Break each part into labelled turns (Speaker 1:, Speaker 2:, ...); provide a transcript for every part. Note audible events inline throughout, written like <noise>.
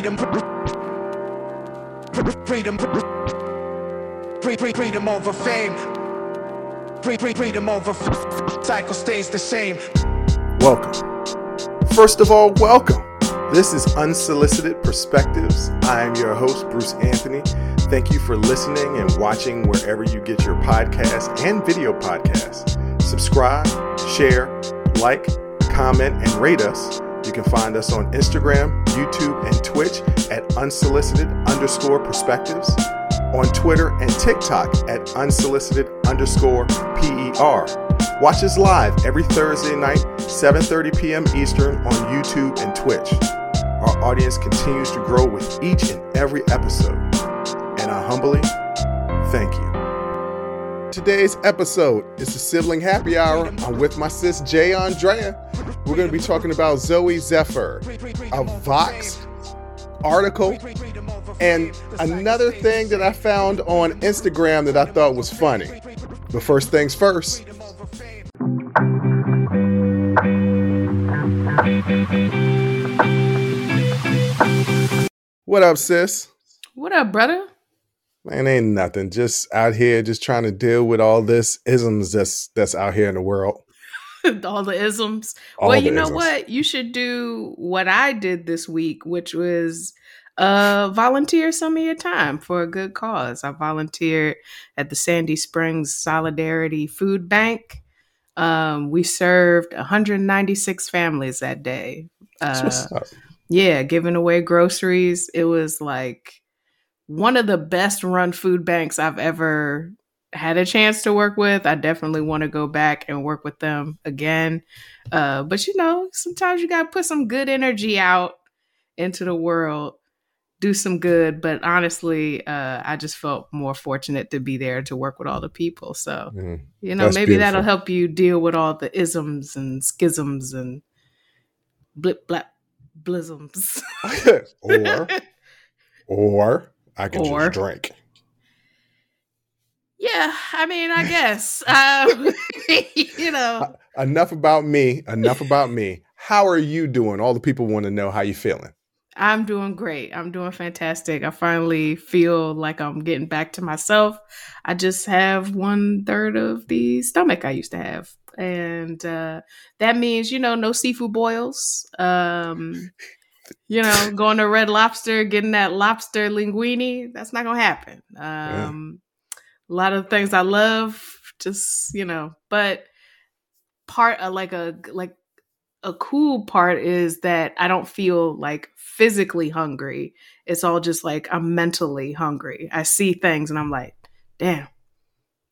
Speaker 1: freedom, freedom, freedom over fame, free freedom over cycle stays the same.
Speaker 2: Welcome. First of all, welcome. This is Unsolicited Perspectives. I am your host, Bruce Anthony. Thank you for listening and watching wherever you get your podcasts and video podcasts. Subscribe, share, like, comment, and rate us. You can find us on Instagram, YouTube, and Twitch at unsolicited underscore perspectives, on Twitter and TikTok at unsolicited underscore PER. Watch us live every Thursday night, 7:30 p.m. Eastern on YouTube and Twitch. Our audience continues to grow with each and every episode, and I humbly thank you. Today's episode is the sibling happy hour. I'm with my sis Jay Aundrea. We're going to be talking about Zooey Zephyr, a Vox article, and another thing that I found on Instagram that I thought was funny. But first things first. What up, sis?
Speaker 3: What up, brother?
Speaker 2: Man, ain't nothing. Just out here, just trying to deal with all this isms that's that's out here in the world. <laughs>
Speaker 3: all the isms.
Speaker 2: All
Speaker 3: well,
Speaker 2: the
Speaker 3: you know
Speaker 2: isms.
Speaker 3: what? You should do what I did this week, which was uh volunteer some of your time for a good cause. I volunteered at the Sandy Springs Solidarity Food Bank. Um, we served 196 families that day. Uh, yeah, giving away groceries. It was like one of the best run food banks I've ever had a chance to work with. I definitely want to go back and work with them again. Uh, but you know, sometimes you got to put some good energy out into the world, do some good. But honestly, uh, I just felt more fortunate to be there to work with all the people. So,
Speaker 2: Mhm.
Speaker 3: you know, maybe that'll help you deal with all the isms and schisms and blip blap blisms. <laughs>
Speaker 2: or or I can
Speaker 3: Or.
Speaker 2: just drink.
Speaker 3: Yeah, I mean, I guess. <laughs> Um, <laughs> you know,
Speaker 2: Enough about me. Enough about me. How are you doing? All the people want to know how you feeling.
Speaker 3: I'm doing great. I'm doing fantastic. I finally feel like I'm getting back to myself. I just have one third of the stomach I used to have. And uh, that means, you know, no seafood boils. Um, you know, going to Red Lobster, getting that lobster linguine. That's not going to happen. Um, A lot of things I love, just, you know, but part of like a, like, a cool part is that I don't feel like physically hungry. It's all just like I'm mentally hungry. I see things and I'm like, damn,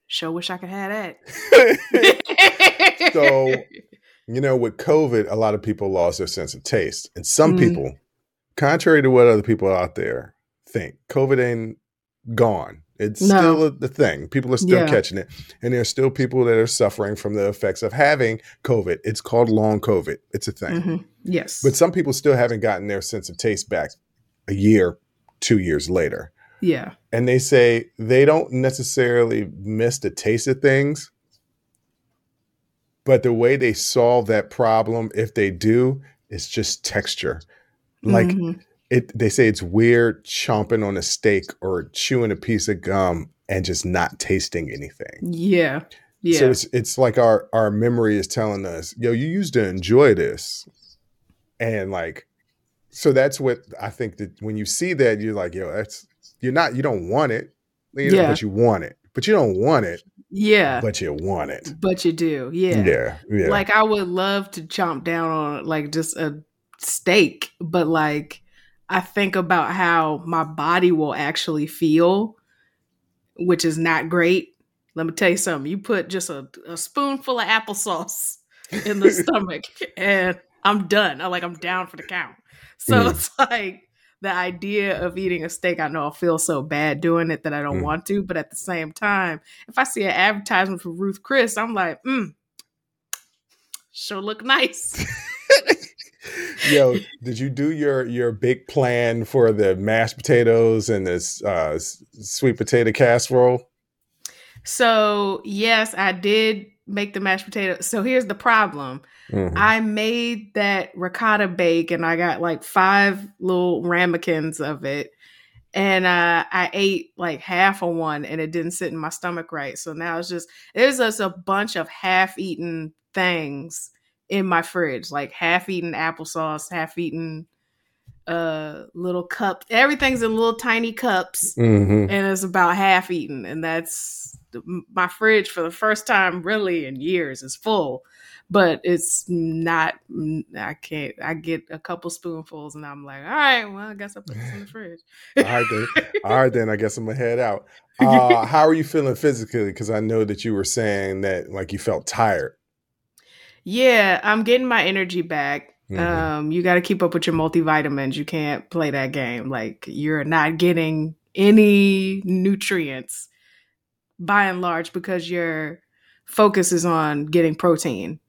Speaker 3: sure wish I could have that. <laughs>
Speaker 2: So- you know, with COVID, a lot of people lost their sense of taste. And some
Speaker 3: Mm.
Speaker 2: people, contrary to what other people out there think, COVID ain't gone. It's
Speaker 3: No.
Speaker 2: still a, the thing. People are still
Speaker 3: Yeah.
Speaker 2: catching it. And there are still people that are suffering from the effects of having COVID. It's called long COVID. It's a thing.
Speaker 3: Mhm. Yes.
Speaker 2: But some people still haven't gotten their sense of taste back a year, two years later.
Speaker 3: yeah.
Speaker 2: And they say they don't necessarily miss the taste of things, but the way they solve that problem, if they do, is just texture. Like
Speaker 3: Mhm.
Speaker 2: it, they say it's weird chomping on a steak or chewing a piece of gum and just not tasting anything.
Speaker 3: yeah. Yeah.
Speaker 2: So it's it's like our our memory is telling us, yo, you used to enjoy this, and like, so that's what I think that when you see that, you're like, yo, that's you're not you don't want it, you know,
Speaker 3: Yeah.
Speaker 2: but you want it, but you don't want it,
Speaker 3: yeah.
Speaker 2: but you want it.
Speaker 3: But you do. Yeah.
Speaker 2: Yeah, yeah.
Speaker 3: Like I would love to chomp down on like just a steak, but like I think about how my body will actually feel, which is not great. Let me tell you something. You put just a, a spoonful of applesauce in the <laughs> stomach and I'm done. I like I'm down for the count. So
Speaker 2: Mm.
Speaker 3: it's like the idea of eating a steak, I know I feel so bad doing it that I don't
Speaker 2: Mm.
Speaker 3: want to, but at the same time, if I see an advertisement for Ruth Chris, I'm like, mm, sure look nice. <laughs>
Speaker 2: Yo, did you do your your big plan for the mashed potatoes and this uh, sweet potato casserole?
Speaker 3: So yes, I did make the mashed potato. So here's the problem.
Speaker 2: Mhm.
Speaker 3: I made that ricotta bake and I got like five little ramekins of it. And uh, I ate like half of one and it didn't sit in my stomach right. So now it's just, there's just a bunch of half eaten things in my fridge, like half eaten applesauce, half eaten uh little cup. Everything's in little tiny cups
Speaker 2: Mhm.
Speaker 3: and it's about half eaten and that's my fridge for the first time really in years is full but it's not i can't i get a couple spoonfuls and i'm like all right well i guess i'll put this in the <laughs> fridge
Speaker 2: All right then. All right then. I guess I'm gonna head out. <laughs> Uh, how are you feeling physically? Because I know that you were saying that like you felt tired.
Speaker 3: yeah i'm getting my energy back
Speaker 2: Mhm.
Speaker 3: um you got to keep up with your multivitamins you can't play that game like you're not getting any nutrients by and large because your focus is on getting protein.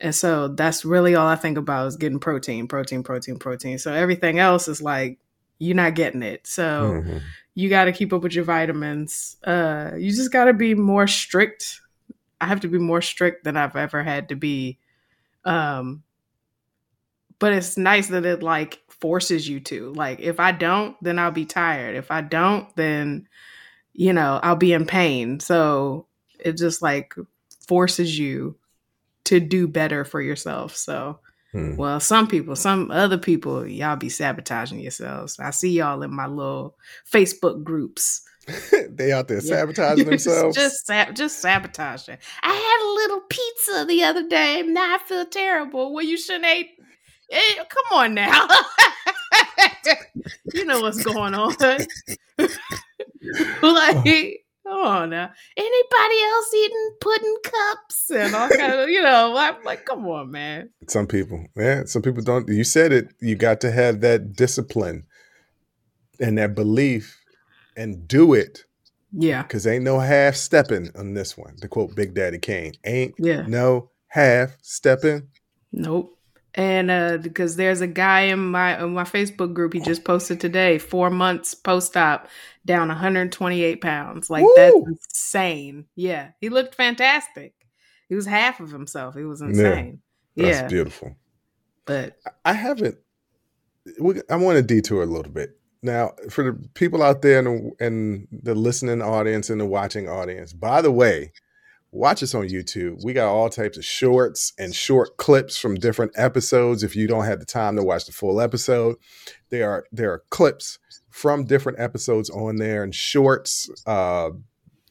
Speaker 3: And so that's really all i think about is getting protein protein protein protein. So everything else is like you're not getting it. So
Speaker 2: Mhm.
Speaker 3: you got to keep up with your vitamins. Uh you just got to be more strict. I have to be more strict than i've ever had to be. Um but it's nice that it like forces you to. Like if i don't then i'll be tired. If i don't then you know i'll be in pain. So it just like forces you to do better for yourself. So
Speaker 2: Hmm.
Speaker 3: well some people some other people y'all be sabotaging yourselves. I see y'all in my little facebook groups. <laughs>
Speaker 2: They out there
Speaker 3: Yeah.
Speaker 2: sabotaging <laughs> themselves.
Speaker 3: just just sabotaging. I had a little pizza the other day. Now i feel terrible. Well you shouldn't eat Eh, come on now. <laughs> You know what's going on <laughs> like come on now anybody else eating pudding cups and all kind of you know i'm like come on man
Speaker 2: some people, yeah, some people don't. You said it. You got to have that discipline and that belief, and do it
Speaker 3: yeah
Speaker 2: because ain't no half stepping on this one. To quote Big Daddy Kane, ain't
Speaker 3: yeah
Speaker 2: no half stepping.
Speaker 3: Nope. And uh because there's a guy in my in my Facebook group, he just posted today, four months post op, down 128 pounds. Like that's insane. Yeah. He looked fantastic. He was half of himself. He was insane.
Speaker 2: That's
Speaker 3: Yeah.
Speaker 2: beautiful.
Speaker 3: But
Speaker 2: I haven't. We, I want to detour a little bit now for the people out there and the, and the listening audience and the watching audience. By the way, watch us on YouTube. We got all types of shorts and short clips from different episodes. If you don't have the time to watch the full episode, there are there are clips from different episodes on there and shorts. Uh,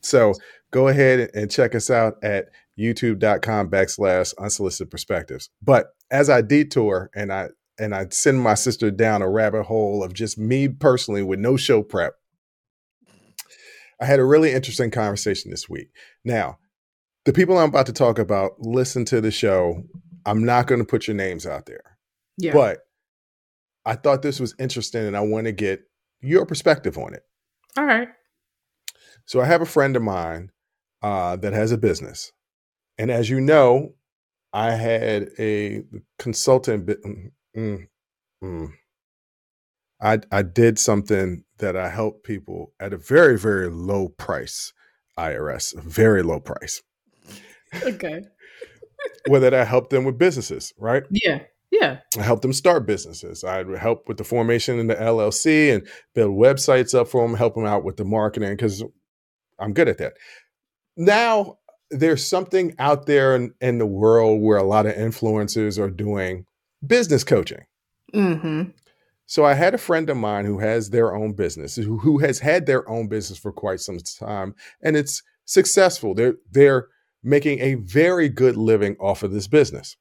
Speaker 2: so go ahead and check us out at youtube.com backslash unsolicited perspectives. But as I detour and I and I send my sister down a rabbit hole of just me personally with no show prep, I had a really interesting conversation this week. Now, the people I'm about to talk about listen to the show. I'm not going to put your names out there,
Speaker 3: yeah.
Speaker 2: but I thought this was interesting and I want to get your perspective on it.
Speaker 3: All right.
Speaker 2: So I have a friend of mine uh, that has a business, and as you know, I had a consultant. mm, mm, mm. I I did something that I helped people at a very very low price. IRS, very low price.
Speaker 3: Okay.
Speaker 2: Whether that I helped them with businesses, right?
Speaker 3: Yeah. Yeah.
Speaker 2: I helped them start businesses. I'd help with the formation in the LLC and build websites up for them, help them out with the marketing because I'm good at that. Now, there's something out there in, in the world where a lot of influencers are doing business coaching.
Speaker 3: Mm-hmm.
Speaker 2: So I had a friend of mine who has their own business, who, who has had their own business for quite some time, and it's successful. They're they're making a very good living off of this business.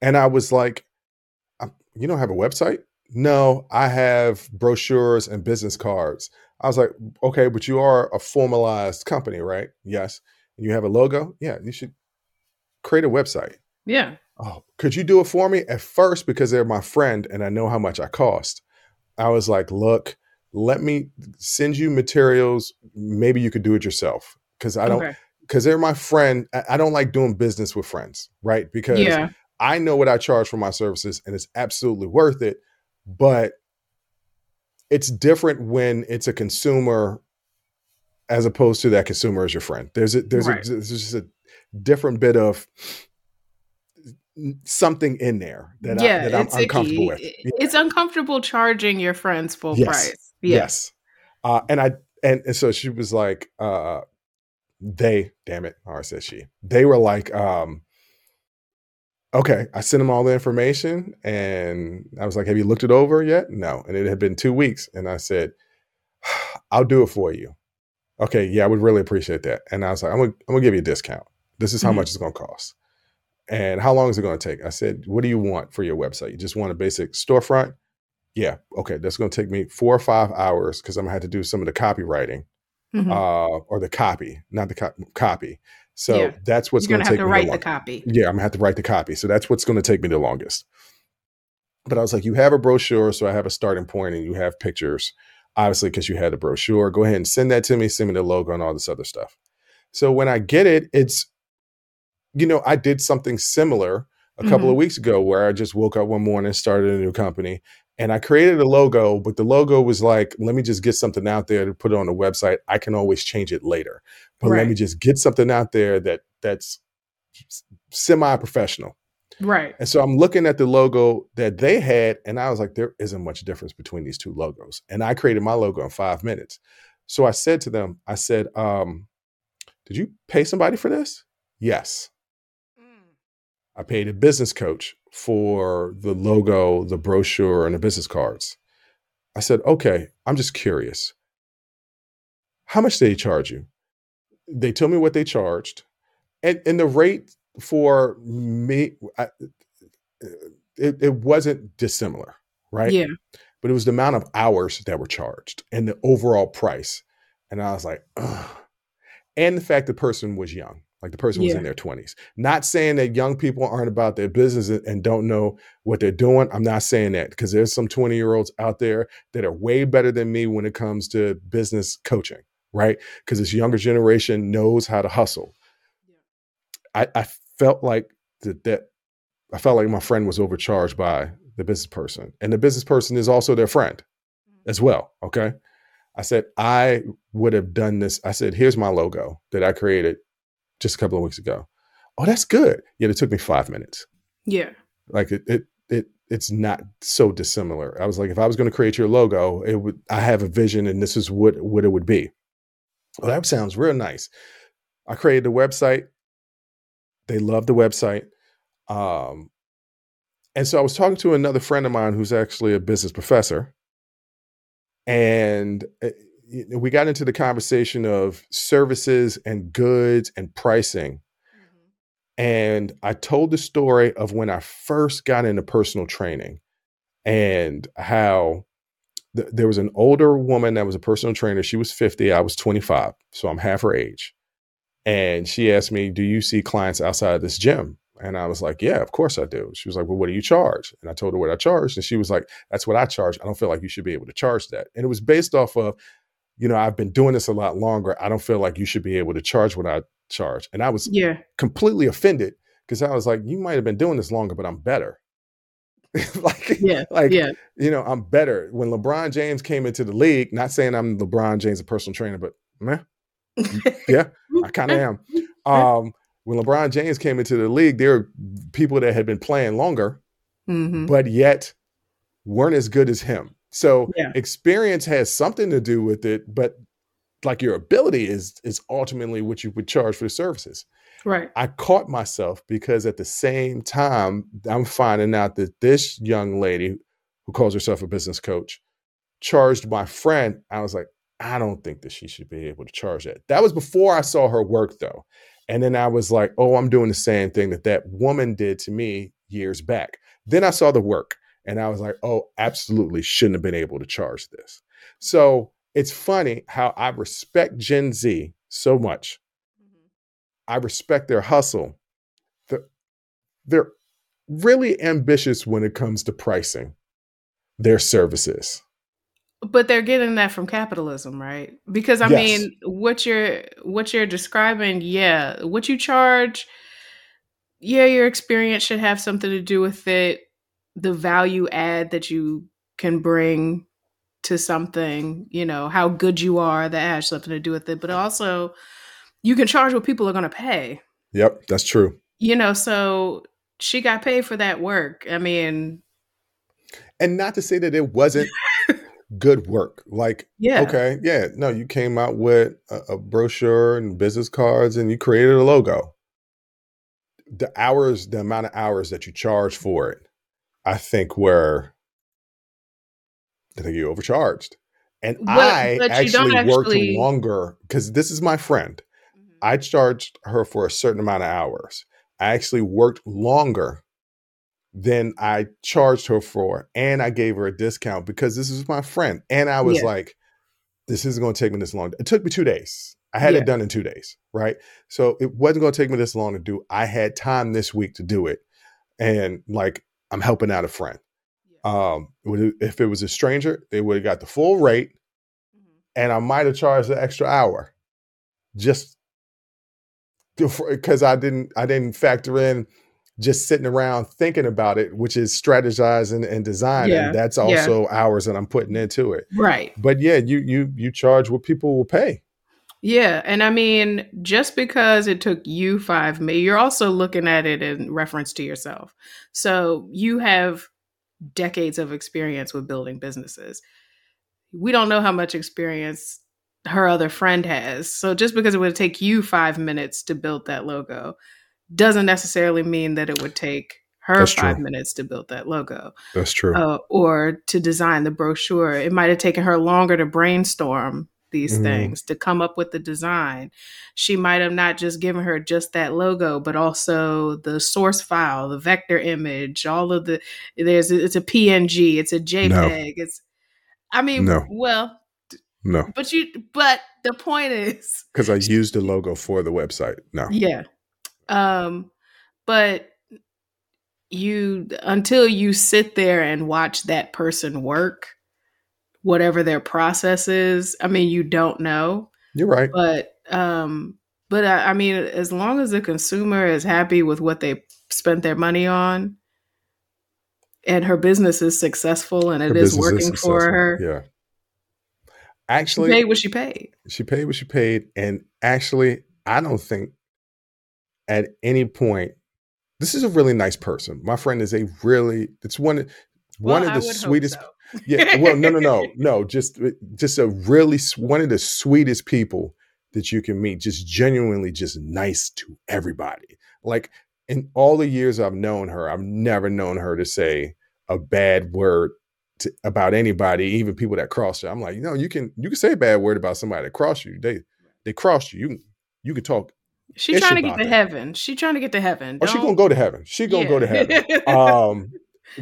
Speaker 2: And I was like, "Um, "You don't have a website?" No, I have brochures and business cards. I was like, "Okay, but you are a formalized company, right?" Yes. And you have a logo? Yeah, you should create a website.
Speaker 3: Yeah.
Speaker 2: Oh, could you do it for me? At first, because they're my friend and I know how much I cost, I was like, look, let me send you materials. Maybe you could do it yourself. Because I don't,
Speaker 3: Okay.
Speaker 2: Because they're my friend. I, don't like doing business with friends, right? Because
Speaker 3: Yeah.
Speaker 2: I know what I charge for my services and it's absolutely worth it. But it's different when it's a consumer as opposed to that consumer as your friend. There's a there's
Speaker 3: Right.
Speaker 2: a there's just a different bit of something in there that
Speaker 3: yeah,
Speaker 2: I that I'm
Speaker 3: it's
Speaker 2: uncomfortable
Speaker 3: icky.
Speaker 2: with.
Speaker 3: It- It's uncomfortable charging your friends full
Speaker 2: Yes.
Speaker 3: price. Yeah.
Speaker 2: Yes. Uh, and I and, and so she was like, uh, they, damn it, I said she. They were like, um, okay, I sent them all the information and I was like, have you looked it over yet? No. And it had been two weeks. And I said, I'll do it for you. Okay, yeah, I would really appreciate that. And I was like, I'm gonna, I'm gonna give you a discount. This is how
Speaker 3: Mhm.
Speaker 2: much it's gonna cost. And how long is it gonna take? I said, what do you want for your website? You just want a basic storefront? Yeah, okay, that's gonna take me four or five hours because I'm gonna have to do some of the copywriting
Speaker 3: Mhm.
Speaker 2: uh, or the copy, not the co- copy. So
Speaker 3: Yeah.
Speaker 2: that's what's
Speaker 3: You're
Speaker 2: going
Speaker 3: have
Speaker 2: take
Speaker 3: to
Speaker 2: me
Speaker 3: write
Speaker 2: the
Speaker 3: the copy.
Speaker 2: Yeah, I'm gonna have to write the copy. So that's what's going to take me the longest. But I was like, you have a brochure, so I have a starting point, and you have pictures, obviously, because you had a brochure. Go ahead and send that to me. Send me the logo and all this other stuff. So when I get it, it's, you know, I did something similar a couple of weeks ago where I just woke up one morning, started a new company, and I created a logo. But the logo was like, let me just get something out there to put it on the website. I can always change it later, but let me just get something out there that that's semi professional.
Speaker 3: Right.
Speaker 2: And so I'm looking at the logo that they had, and I was like, there isn't much difference between these two logos. And I created my logo in five minutes. So I said to them, I said, um, did you pay somebody for this? Yes. I paid a business coach for the logo, the brochure, and the business cards. I said, okay, I'm just curious. How much did they charge you? They told me what they charged. And, and the rate for me, I, it, it wasn't dissimilar, right?
Speaker 3: Yeah.
Speaker 2: But it was the amount of hours that were charged and the overall price. And I was like, Ugh. and the fact the person was young, like the person was
Speaker 3: Yeah.
Speaker 2: in their 20s. Not saying that young people aren't about their business and- don't know what they're doing. I'm not saying that because there's some 20 year olds out there that are way better than me when it comes to business coaching, right? Because this younger generation knows how to hustle. I, I felt like that, that I felt like my friend was overcharged by the business person, and the business person is also their friend mm-hmm. as well. Okay. I said, I would have done this. I said, here's my logo that I created just a couple of weeks ago. Oh, that's good. Yet it took me five minutes.
Speaker 3: Yeah.
Speaker 2: Like it, it, it, it's not so dissimilar. I was like, if I was going to create your logo, it would, I have a vision and this is what, what it would be. Well, that sounds real nice. I created the website. They love the website. Um, and so I was talking to another friend of mine who's actually a business professor. And y- we got into the conversation of services and goods and pricing. Mm-hmm. And I told the story of when I first got into personal training and how th- there was an older woman that was a personal trainer. She was 50, I was 25. So I'm half her age. And she asked me, Do you see clients outside of this gym? And I was like, Yeah, of course I do. She was like, Well, what do you charge? And I told her what I charged. And she was like, That's what I charge. I don't feel like you should be able to charge that. And it was based off of, you know, I've been doing this a lot longer. I don't feel like you should be able to charge what I charge. And I was
Speaker 3: Yeah.
Speaker 2: completely offended because I was like, You might have been doing this longer, but I'm better. <laughs> like,
Speaker 3: Yeah.
Speaker 2: like
Speaker 3: yeah.
Speaker 2: you know, I'm better. When LeBron James came into the league, not saying I'm LeBron James, a personal trainer, but man, yeah, I kind of am. Um, when LeBron James came into the league, there were people that had been playing longer,
Speaker 3: hmm
Speaker 2: but yet weren't as good as him. So
Speaker 3: Yeah.
Speaker 2: experience has something to do with it, but like your ability is is ultimately what you would charge for the services.
Speaker 3: Right.
Speaker 2: I caught myself because at the same time, I'm finding out that this young lady who calls herself a business coach charged my friend. I was like, I don't think that she should be able to charge that. That was before I saw her work, though. And then I was like, oh, I'm doing the same thing that that woman did to me years back. Then I saw the work and I was like, oh, absolutely shouldn't have been able to charge this. So it's funny how I respect Gen Z so much. Mm-hmm. I respect their hustle. They're, they're really ambitious when it comes to pricing their services.
Speaker 3: But they're getting that from capitalism, right? Because I
Speaker 2: Yes.
Speaker 3: mean, what you're what you're describing, yeah, what you charge, yeah, your experience should have something to do with it. The value add that you can bring to something, you know, how good you are, that has something to do with it. But also, you can charge what people are going to pay.
Speaker 2: Yep, that's true.
Speaker 3: You know, so she got paid for that work. I mean,
Speaker 2: and not to say that it wasn't <laughs> good work. Like,
Speaker 3: yeah,
Speaker 2: okay, yeah, no, you came out with a, a brochure and business cards, and you created a logo. The hours, the amount of hours that you charge for it, I think were I think you overcharged. And
Speaker 3: But-
Speaker 2: I
Speaker 3: but you
Speaker 2: actually, worked longer because this is my friend. Mm-hmm. I charged her for a certain amount of hours. I actually worked longer than I charged her for, and I gave her a discount because this is my friend. And I was
Speaker 3: Yeah.
Speaker 2: like, this isn't going to take me this long. It took me two days. I had
Speaker 3: Yeah.
Speaker 2: it done in two days, right? So it wasn't going to take me this long to do. I had time this week to do it. And like, I'm helping out a friend. Um, if it was a stranger, they would have got the full rate, and I might have charged the extra hour, just because I didn't I didn't factor in just sitting around thinking about it, which is strategizing and designing.
Speaker 3: Yeah,
Speaker 2: That's
Speaker 3: yeah.
Speaker 2: also hours that I'm putting into it.
Speaker 3: right.
Speaker 2: But yeah, you you you charge what people will pay.
Speaker 3: Yeah, and I mean, just because it took you five minutes, you're also looking at it in reference to yourself. So you have decades of experience with building businesses. We don't know how much experience her other friend has. So just because it would take you five minutes to build that logo doesn't necessarily mean that it would take her
Speaker 2: That's true.
Speaker 3: five minutes to build that logo
Speaker 2: That's true.
Speaker 3: uh, or to design the brochure. It might have taken her longer to brainstorm these
Speaker 2: Mhm.
Speaker 3: things, to come up with the design. She might have not just given her just that logo, but also the source file, the vector image, all of the there's it's a PNG, it's a JPEG, it's I mean,
Speaker 2: No.
Speaker 3: well,
Speaker 2: no,
Speaker 3: but you but the point is
Speaker 2: because I <laughs> used the logo for the website. No.
Speaker 3: yeah. Um, but you until you sit there and watch that person work, whatever their process is, I mean, you don't know.
Speaker 2: You're right.
Speaker 3: But um, but I, I mean, as long as the consumer is happy with what they spent their money on, and her business is successful and it
Speaker 2: Her
Speaker 3: is working for her,
Speaker 2: Yeah.
Speaker 3: she
Speaker 2: Actually,
Speaker 3: paid what she paid.
Speaker 2: she paid what she paid and actually i don't think at any point this is a really nice person my friend is a really it's one one
Speaker 3: Well, I
Speaker 2: of the sweetest
Speaker 3: so.
Speaker 2: Yeah well no no no no just just a really one of the sweetest people that you can meet just genuinely just nice to everybody. Like in all the years i've known her i've never known her to say a bad word to, about anybody even people that cross her. I'm like you know you can you can say a bad word about somebody that crossed you. They they crossed you. You can you can talk
Speaker 3: She trying to get to heaven. She trying to get to heaven.
Speaker 2: or she gonna go to heaven. She gonna go to heaven. <laughs> Um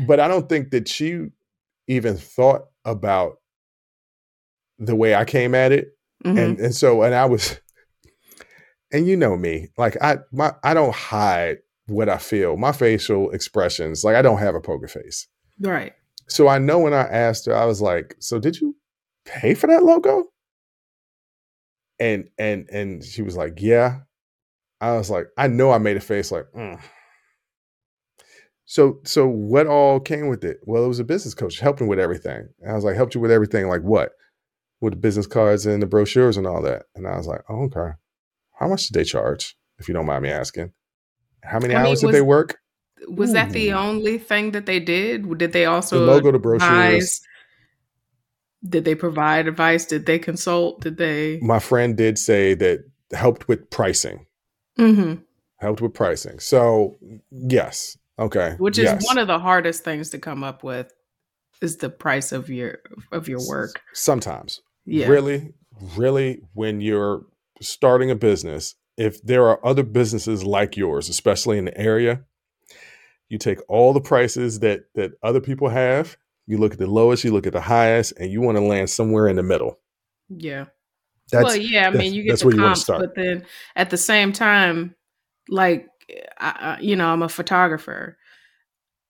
Speaker 2: but i don't think that she even thought about the way i came at it
Speaker 3: Mhm.
Speaker 2: and and so and i was <laughs> and you know me like i my i don't hide what i feel my facial expressions like i don't have a poker face
Speaker 3: right.
Speaker 2: so i know when i asked her i was like so did you pay for that logo and and and she was like yeah i was like i know i made a face like mm. So so what all came with it? Well it was a business coach helping with everything. And i was like helped you with everything like what? With the business cards and the brochures and all that. And i was like oh, okay. How much did they charge if you don't mind me asking? How many
Speaker 3: I mean,
Speaker 2: hours did they work?
Speaker 3: Was that the only thing that they did? Did they also
Speaker 2: the logo the brochures.
Speaker 3: advise? Did they provide advice? Did they consult? Did they?
Speaker 2: my friend did say that helped with pricing.
Speaker 3: Mm-hmm.
Speaker 2: Helped with pricing. So yes okay
Speaker 3: Which is
Speaker 2: yes.
Speaker 3: one of the hardest things to come up with. Is the price of your of your work?
Speaker 2: sometimes
Speaker 3: Yeah.
Speaker 2: really really when you're starting a business if there are other businesses like yours especially in the area you take all the prices that that other people have you look at the lowest you look at the highest and you want to land somewhere in the middle
Speaker 3: Yeah.
Speaker 2: that's
Speaker 3: well, yeah. I mean, you get the
Speaker 2: where you wanna
Speaker 3: comps,
Speaker 2: start.
Speaker 3: but then at the same time, like, I, you know, I'm a photographer.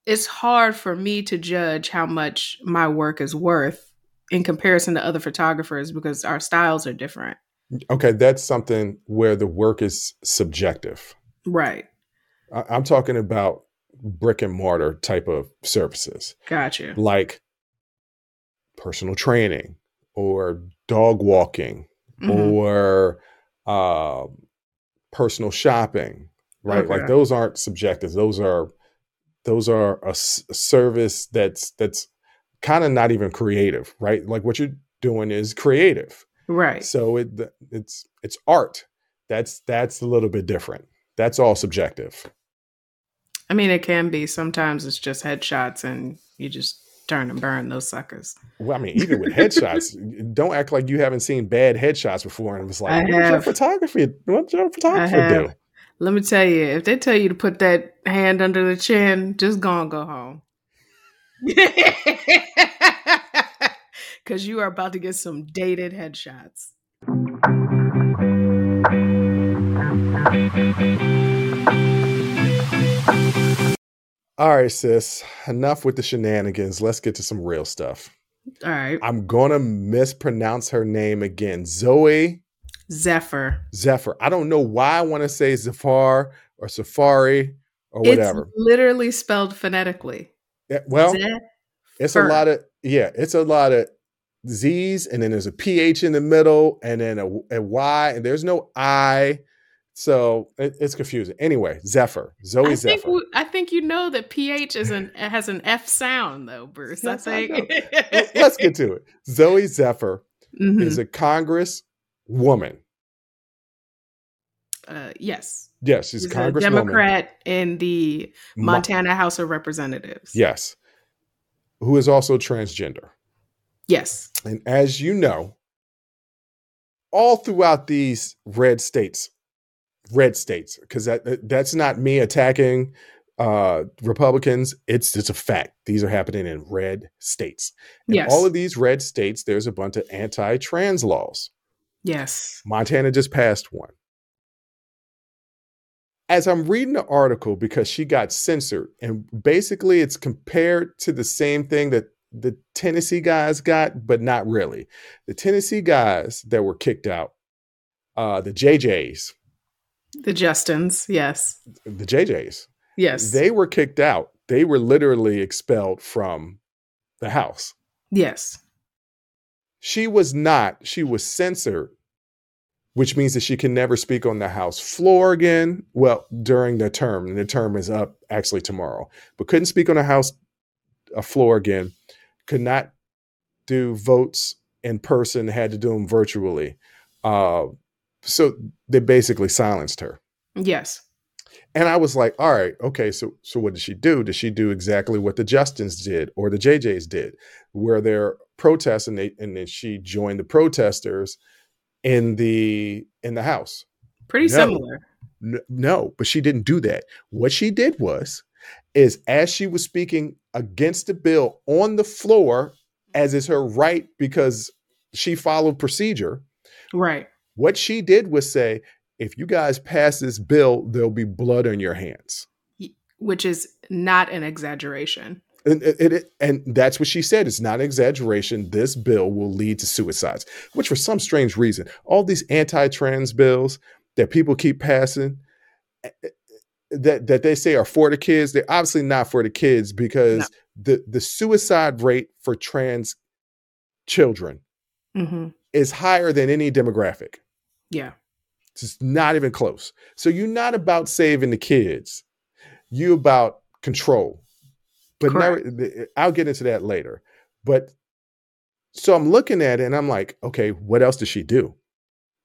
Speaker 3: It's hard for me to judge how much my work is worth in comparison to other photographers because our styles are different.
Speaker 2: okay that's something where the work is subjective
Speaker 3: Right.
Speaker 2: I- i'm talking about brick and mortar type of services
Speaker 3: Gotcha.
Speaker 2: like personal training or dog walking
Speaker 3: Mhm.
Speaker 2: or uh, personal shopping, right? Like those aren't subjective. Those are those are a, s- a service that's that's kind of not even creative, right? Like what you're doing is creative.
Speaker 3: Right.
Speaker 2: So it it's it's art. That's that's a little bit different. That's all subjective.
Speaker 3: I mean, it can be. Sometimes it's just headshots and you just turn and burn those suckers.
Speaker 2: Well, I mean, even with headshots, <laughs> don't act like you haven't seen bad headshots before. And it was like,
Speaker 3: I
Speaker 2: what's your photography? What's your photographer do?
Speaker 3: Let me tell you, if they tell you to put that hand under the chin, just go and go home. <laughs> Because you are about to get some dated headshots.
Speaker 2: All right, sis. Enough with the shenanigans. Let's get to some real stuff.
Speaker 3: All right.
Speaker 2: I'm gonna mispronounce her name again. Zooey
Speaker 3: Zephyr.
Speaker 2: Zephyr. I don't know why I want to say Zafar or Safari or whatever.
Speaker 3: It's literally spelled phonetically.
Speaker 2: Yeah, well,
Speaker 3: Zephyr.
Speaker 2: it's a lot of yeah, it's a lot of Z's, and then there's a PH in the middle, and then a, a Y, and there's no I. So it- it's confusing. Anyway, Zephyr, Zooey
Speaker 3: I think,
Speaker 2: Zephyr.
Speaker 3: we, I think you know that PH is an has an F sound though, Bruce.
Speaker 2: Yes, I
Speaker 3: I <laughs>
Speaker 2: Let's get to it. Zooey Zephyr
Speaker 3: Mhm.
Speaker 2: is a Congress woman.
Speaker 3: uh, yes,
Speaker 2: Yes, she's
Speaker 3: she's
Speaker 2: Congresswoman.
Speaker 3: Democrat in the
Speaker 2: Mo-
Speaker 3: Montana House of Representatives.
Speaker 2: Yes. Who is also transgender.
Speaker 3: Yes.
Speaker 2: And as you know, all throughout these red states, red states, because that that's not me attacking uh, Republicans. It's it's a fact. These are happening in red states. In
Speaker 3: Yes.
Speaker 2: all of these red states, there's a bunch of anti-trans laws.
Speaker 3: Yes.
Speaker 2: Montana just passed one. As I'm reading the article, because she got censored, and basically it's compared to the same thing that the Tennessee guys got, but not really. The Tennessee guys that were kicked out, uh, the JJs,
Speaker 3: The Justins. Yes.
Speaker 2: the JJs,
Speaker 3: Yes.
Speaker 2: they were kicked out. They were literally expelled from the house.
Speaker 3: yes.
Speaker 2: She was not. She was censored, which means that she can never speak on the House floor again. Well, during the term, and the term is up actually tomorrow, but couldn't speak on the House uh, floor again. Could not do votes in person. Had to do them virtually. Uh, so they basically silenced her.
Speaker 3: Yes.
Speaker 2: And I was like, all right, okay, so so what did she do? Did she do exactly what the Justins did or the JJs did, where they're protesting they, and then she joined the protesters in the in the house?
Speaker 3: Pretty
Speaker 2: No.
Speaker 3: similar.
Speaker 2: N- No, but she didn't do that. What she did was, is as she was speaking against the bill on the floor, as is her right because she followed procedure.
Speaker 3: Right.
Speaker 2: What she did was say, if you guys pass this bill, there'll be blood on your hands.
Speaker 3: Which is not an exaggeration.
Speaker 2: And, and, that's what she said. It's not an exaggeration. This bill will lead to suicides, which for some strange reason, all these anti-trans bills that people keep passing eh, eh, that, that they say are for the kids, they're obviously not for the kids because
Speaker 3: No.
Speaker 2: the, the suicide rate for trans children
Speaker 3: hmm
Speaker 2: is higher than any demographic.
Speaker 3: Yeah.
Speaker 2: It's just not even close. So you're not about saving the kids. You about control. But never, th- I'll get into that later. But so I'm looking at it and I'm like, okay, what else does she do?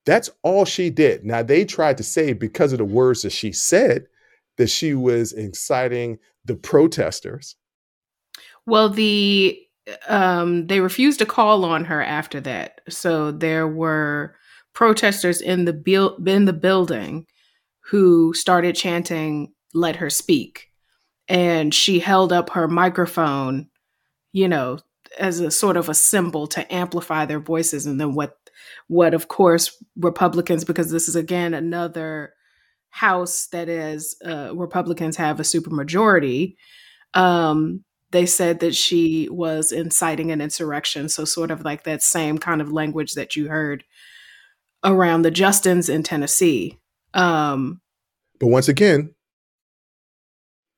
Speaker 2: That's all she did. Now they tried to say because of the words that she said that she was inciting the protesters.
Speaker 3: Well, the um they refused to call on her after that. So there were protesters in the buil- in the building who started chanting let her speak. And she held up her microphone, you know, as a sort of a symbol to amplify their voices and then what what of course Republicans because this is again another house that is uh, Republicans have a supermajority um they said that she was inciting an insurrection. So, sort of like that same kind of language that you heard around the Justins in Tennessee. Um,
Speaker 2: But once again,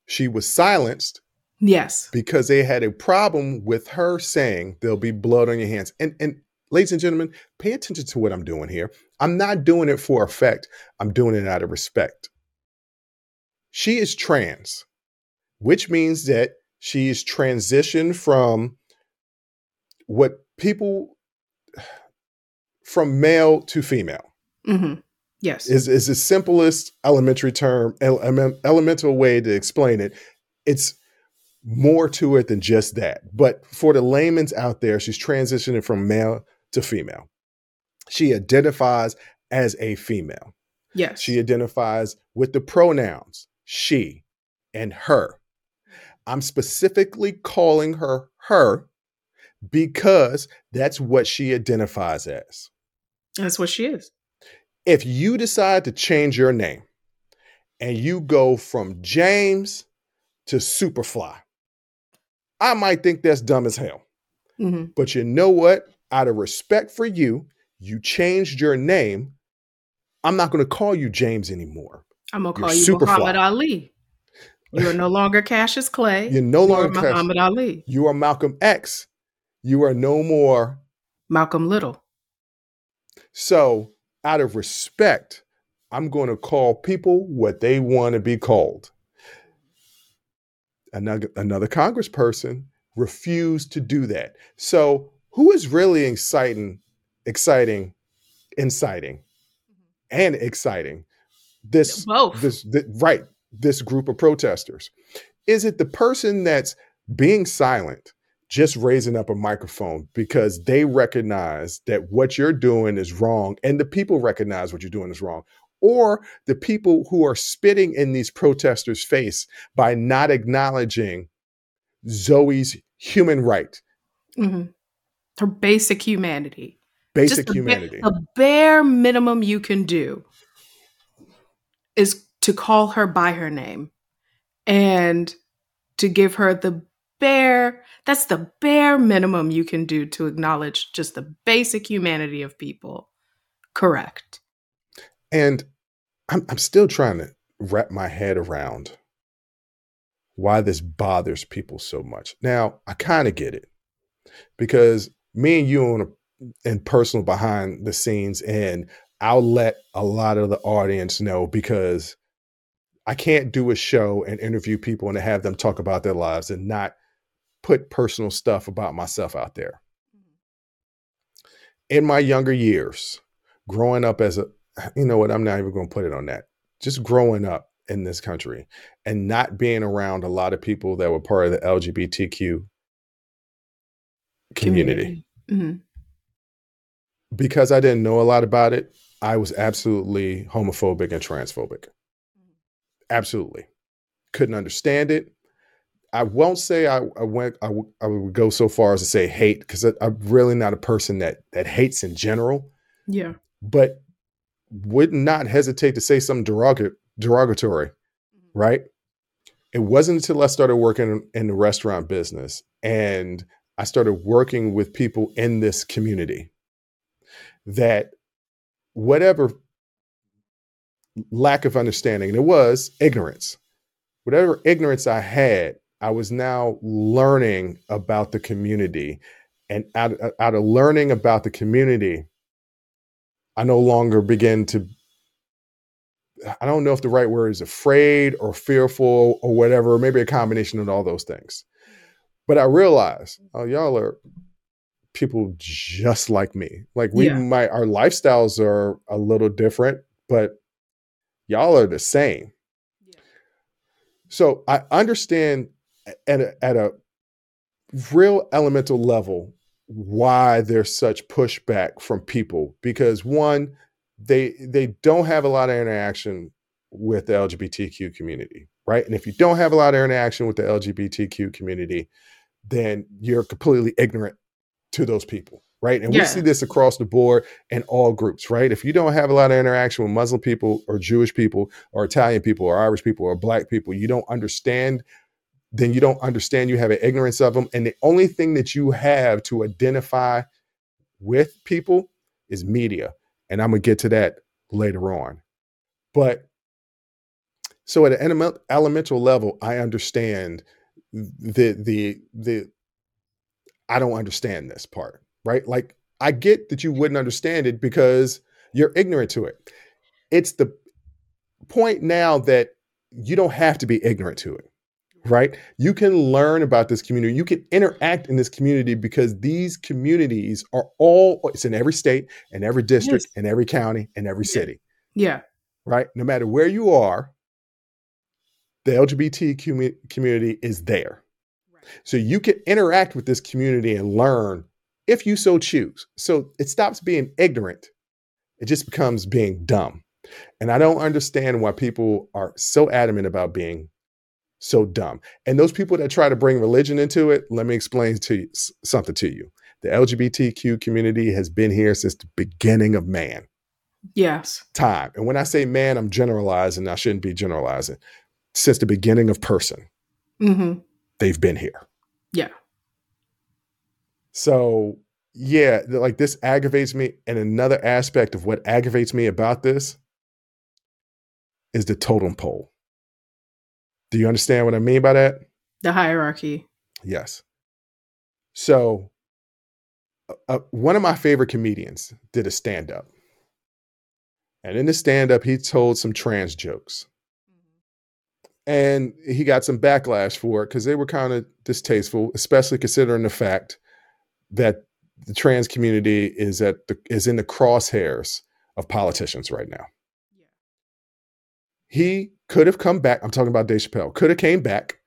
Speaker 2: she was silenced
Speaker 3: Yes.
Speaker 2: because they had a problem with her saying there'll be blood on your hands. And and ladies and gentlemen, pay attention to what I'm doing here. I'm not doing it for effect. I'm doing it out of respect. She is trans, which means that she's transitioned from what people <sighs> from male to female
Speaker 3: hmm Yes.
Speaker 2: is is the simplest elementary term ele- ele- elemental way to explain it it's more to it than just that but for the layman's out there she's transitioning from male to female she identifies as a female
Speaker 3: yes.
Speaker 2: she identifies with the pronouns she and her i'm specifically calling her her because that's what she identifies as
Speaker 3: That's what she is.
Speaker 2: If you decide to change your name and you go from James to Superfly, I might think that's dumb as hell.
Speaker 3: hmm
Speaker 2: But you know what? Out of respect for you, you changed your name. I'm not going to call you James anymore.
Speaker 3: I'm gonna call you
Speaker 2: Superfly.
Speaker 3: Muhammad Ali. You are no <laughs> longer Cassius Clay.
Speaker 2: You're no longer Cash-
Speaker 3: Muhammad Ali.
Speaker 2: You are Malcolm X. You are no more.
Speaker 3: Malcolm Little.
Speaker 2: So, out of respect, I'm going to call people what they want to be called. Another, another congressperson refused to do that. So, who is really exciting, exciting, inciting, mm-hmm. and exciting this
Speaker 3: Both.
Speaker 2: this th- right this group of protesters? Is it the person that's being silent, just raising up a microphone because they recognize that what you're doing is wrong, and the people recognize what you're doing is wrong? Or the people who are spitting in these protesters' face by not acknowledging Zooey's human right,
Speaker 3: hmm Her basic humanity.
Speaker 2: basic
Speaker 3: Just ba-
Speaker 2: humanity.
Speaker 3: the bare minimum you can do is to call her by her name and to give her the bare that's the bare minimum you can do to acknowledge just the basic humanity of people. Correct.
Speaker 2: And I'm, I'm still trying to wrap my head around why this bothers people so much. Now, I kind of get it because me and you on a, in personal behind the scenes, and I'll let a lot of the audience know because I can't do a show and interview people and have them talk about their lives and not put personal stuff about myself out there. In my younger years, growing up as a <sighs> you know what? I'm not even going to put it on that. Just growing up in this country and not being around a lot of people that were part of the LGBTQ community.
Speaker 3: Mhm.
Speaker 2: Because I didn't know a lot about it, I was absolutely homophobic and transphobic. Absolutely. Couldn't understand it. I won't say I, I went, I, w- I would go so far as to say hate because I'm really not a person that, that hates in general.
Speaker 3: Yeah.
Speaker 2: but would not hesitate to say something derog- derogatory, mm-hmm. right? It wasn't until I started working in the restaurant business and I started working with people in this community that whatever lack of understanding, and it was ignorance, whatever ignorance I had, I was now learning about the community. And out, out of learning about the community, I no longer begin to I don't know if the right word is afraid or fearful or whatever, maybe a combination of all those things. But I realize, oh, y'all are people just like me. Like we
Speaker 3: Yeah.
Speaker 2: might our lifestyles are a little different, but y'all are the same. So I understand at a, at a real elemental level why there's such pushback from people because one they they don't have a lot of interaction with the LGBTQ community, right? And if you don't have a lot of interaction with the LGBTQ community, then you're completely ignorant to those people, right? And we see this across the board in all groups, right? If you don't have a lot of interaction with Muslim people or Jewish people or Italian people or Irish people or black people, you don't understand then you don't understand you have an ignorance of them and the only thing that you have to identify with people is media and i'm going to get to that later on but so at an elemental level i understand the the the I don't understand this part, right? Like I get that you wouldn't understand it because you're ignorant to it. It's the point now that you don't have to be ignorant to it, right? You can learn about this community. You can interact in this community because these communities are all, it's in every state and every district
Speaker 3: Yes.
Speaker 2: and every county and every city,
Speaker 3: Yeah.
Speaker 2: right? No matter where you are, the LGBT commu- community is there. So you can interact with this community and learn if you so choose. So it stops being ignorant. It just becomes being dumb. And I don't understand why people are so adamant about being so dumb. And those people that try to bring religion into it, let me explain to you something to you. The LGBTQ community has been here since the beginning of man
Speaker 3: Yes.
Speaker 2: time. And when I say man, I'm generalizing. I shouldn't be generalizing. Since the beginning of person,
Speaker 3: Mm-hmm.
Speaker 2: they've been here.
Speaker 3: Yeah.
Speaker 2: So, yeah, like this aggravates me. And another aspect of what aggravates me about this is the totem pole. Do you understand what I mean by that?
Speaker 3: The hierarchy.
Speaker 2: Yes. So, uh, uh, one of my favorite comedians did a stand up. And in the stand up, he told some trans jokes. And he got some backlash for it because they were kind of distasteful, especially considering the fact that the trans community is at the is in the crosshairs of politicians right now. He could have come back. I'm talking about Dave Chappelle. Could have came back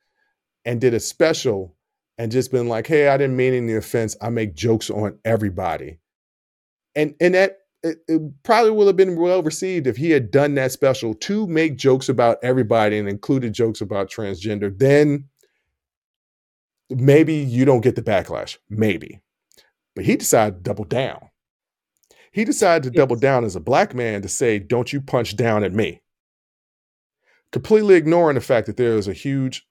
Speaker 2: and did a special and just been like, "Hey, I didn't mean any offense. I make jokes on everybody," and and that it, it probably would have been well received if he had done that special to make jokes about everybody and included jokes about transgender. Then maybe you don't get the backlash. Maybe, but he decided to double down. He decided to double down as a black man to say, "Don't you punch down at me." Completely ignoring the fact that there is a huge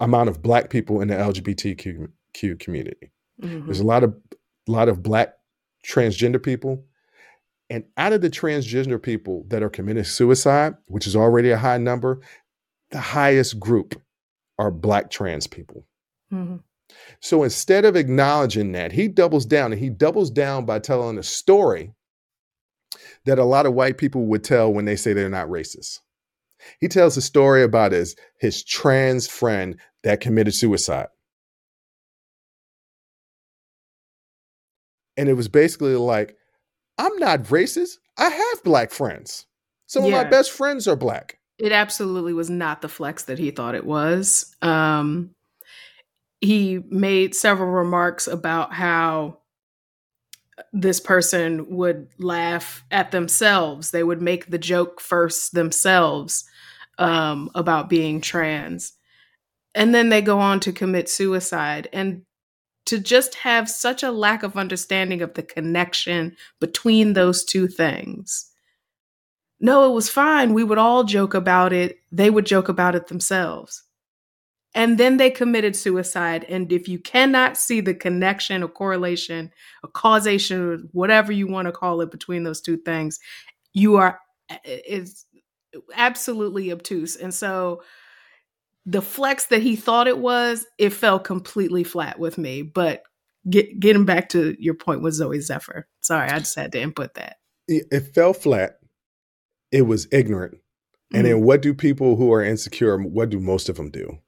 Speaker 2: amount of black people in the LGBTQ community.
Speaker 3: Mhm.
Speaker 2: There's a lot of lot of black transgender people. And out of the transgender people that are committing suicide, which is already a high number, the highest group are black trans people.
Speaker 3: Mhm.
Speaker 2: So instead of acknowledging that, he doubles down and he doubles down by telling a story that a lot of white people would tell when they say they're not racist. He tells a story about his, his trans friend that committed suicide. And it was basically like, I'm not racist. I have black friends. Some of my best friends are black.
Speaker 3: It absolutely was not the flex that he thought it was. Um, he made several remarks about how this person would laugh at themselves. They would make the joke first themselves um, about being trans. And then they go on to commit suicide. And to just have such a lack of understanding of the connection between those two things. No, it was fine. We would all joke about it. They would joke about it themselves. And then they committed suicide. And if you cannot see the connection or correlation or causation whatever you want to call it between those two things, you are is absolutely obtuse. And so the flex that he thought it was, it fell completely flat with me. But get, getting back to your point with Zooey Zephyr. Sorry, I just had to input that.
Speaker 2: It, it fell flat. It was ignorant. And
Speaker 3: Mhm.
Speaker 2: then what do people who are insecure, what do most of them do?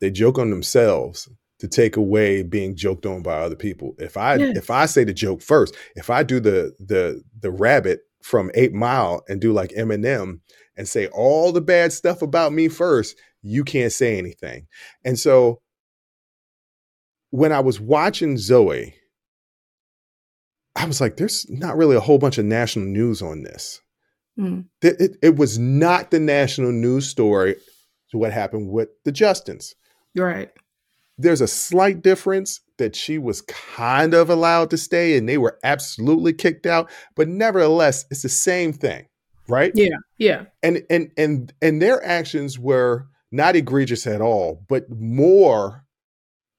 Speaker 2: They joke on themselves to take away being joked on by other people. If I
Speaker 3: Yeah.
Speaker 2: if I say the joke first, if I do the the the rabbit from 8 Mile and do like Eminem and say all the bad stuff about me first, you can't say anything. And so when I was watching Zooey, I was like, there's not really a whole bunch of national news on this.
Speaker 3: Mm.
Speaker 2: Th- It, it was not the national news story to what happened with the Justins.
Speaker 3: You're right.
Speaker 2: There's a slight difference that she was kind of allowed to stay and they were absolutely kicked out, but nevertheless, it's the same thing, right?
Speaker 3: Yeah. Yeah.
Speaker 2: And and and and their actions were not egregious at all, but more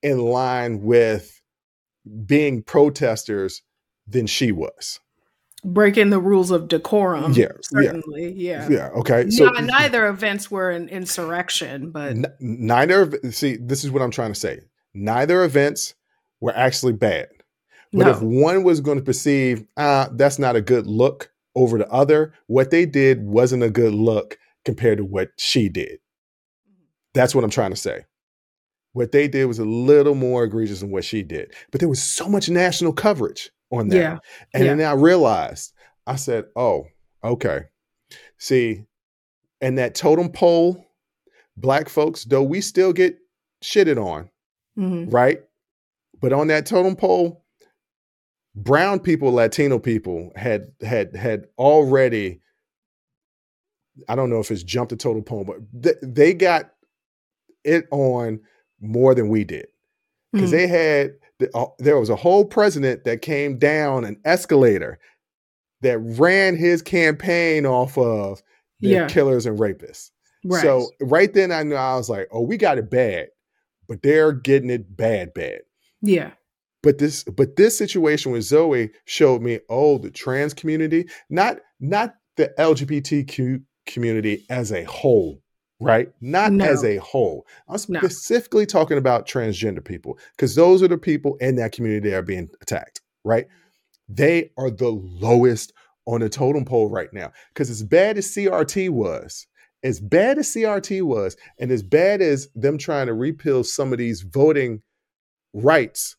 Speaker 2: in line with being protesters than she was.
Speaker 3: breaking the rules of decorum.
Speaker 2: Yeah,
Speaker 3: certainly. Yeah,
Speaker 2: yeah. Okay, so
Speaker 3: Not- neither events were an insurrection, but
Speaker 2: N- neither see this is what i'm trying to say neither events were actually bad but
Speaker 3: no.
Speaker 2: if one was going to perceive uh, that's not a good look over the other what they did wasn't a good look compared to what she did that's what i'm trying to say what they did was a little more egregious than what she did but there was so much national coverage on that
Speaker 3: yeah,
Speaker 2: and
Speaker 3: Yeah.
Speaker 2: then I realized, I said, oh, okay. See, and that totem pole, black folks, though we still get shitted on,
Speaker 3: Mhm.
Speaker 2: right? But on that totem pole, brown people, Latino people had had had already, I don't know if it's jumped the totem pole, but th- they got it on more than we did because
Speaker 3: Mhm.
Speaker 2: they had the, uh, there was a whole president that came down an escalator that ran his campaign off of the
Speaker 3: Yeah.
Speaker 2: killers and rapists.
Speaker 3: right.
Speaker 2: So right then I knew I was like, oh, we got it bad, but they're getting it bad, bad.
Speaker 3: Yeah,
Speaker 2: But this but this situation with Zooey showed me, oh, the trans community, not not the LGBTQ community as a whole, right? Not
Speaker 3: No.
Speaker 2: as a whole. I'm
Speaker 3: No.
Speaker 2: specifically talking about transgender people because those are the people in that community that are being attacked, right? They are the lowest on the totem pole right now. Because as bad as CRT was, as bad as CRT was, and as bad as them trying to repeal some of these voting rights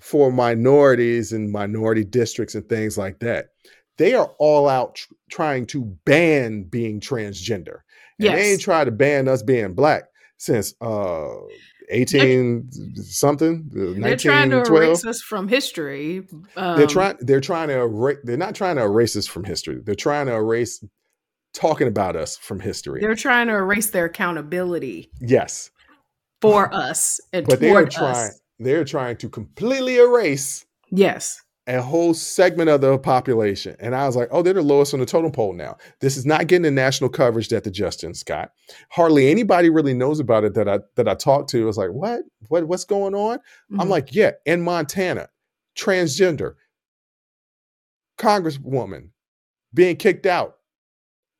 Speaker 2: for minorities and minority districts and things like that, they are all out tr- trying to ban being transgender. And they
Speaker 3: Yes.
Speaker 2: ain't tried to ban us being black since uh 18 something,
Speaker 3: they're trying to erase us from history. Um,
Speaker 2: They're trying. They're trying to erase. They're not trying to erase us from history. They're trying to erase talking about us from history.
Speaker 3: They're trying to erase their accountability
Speaker 2: yes,
Speaker 3: for us and
Speaker 2: but they are
Speaker 3: toward
Speaker 2: trying.
Speaker 3: us.
Speaker 2: They're trying to completely erase
Speaker 3: Yes.
Speaker 2: a whole segment of the population. And I was like, oh, they're the lowest on the totem pole now. This is not getting the national coverage that the Justin's got. Hardly anybody really knows about it that I that I talked to. I was like, what? What? What's going on? I'm
Speaker 3: Mhm.
Speaker 2: like, yeah, in Montana, transgender, congresswoman being kicked out.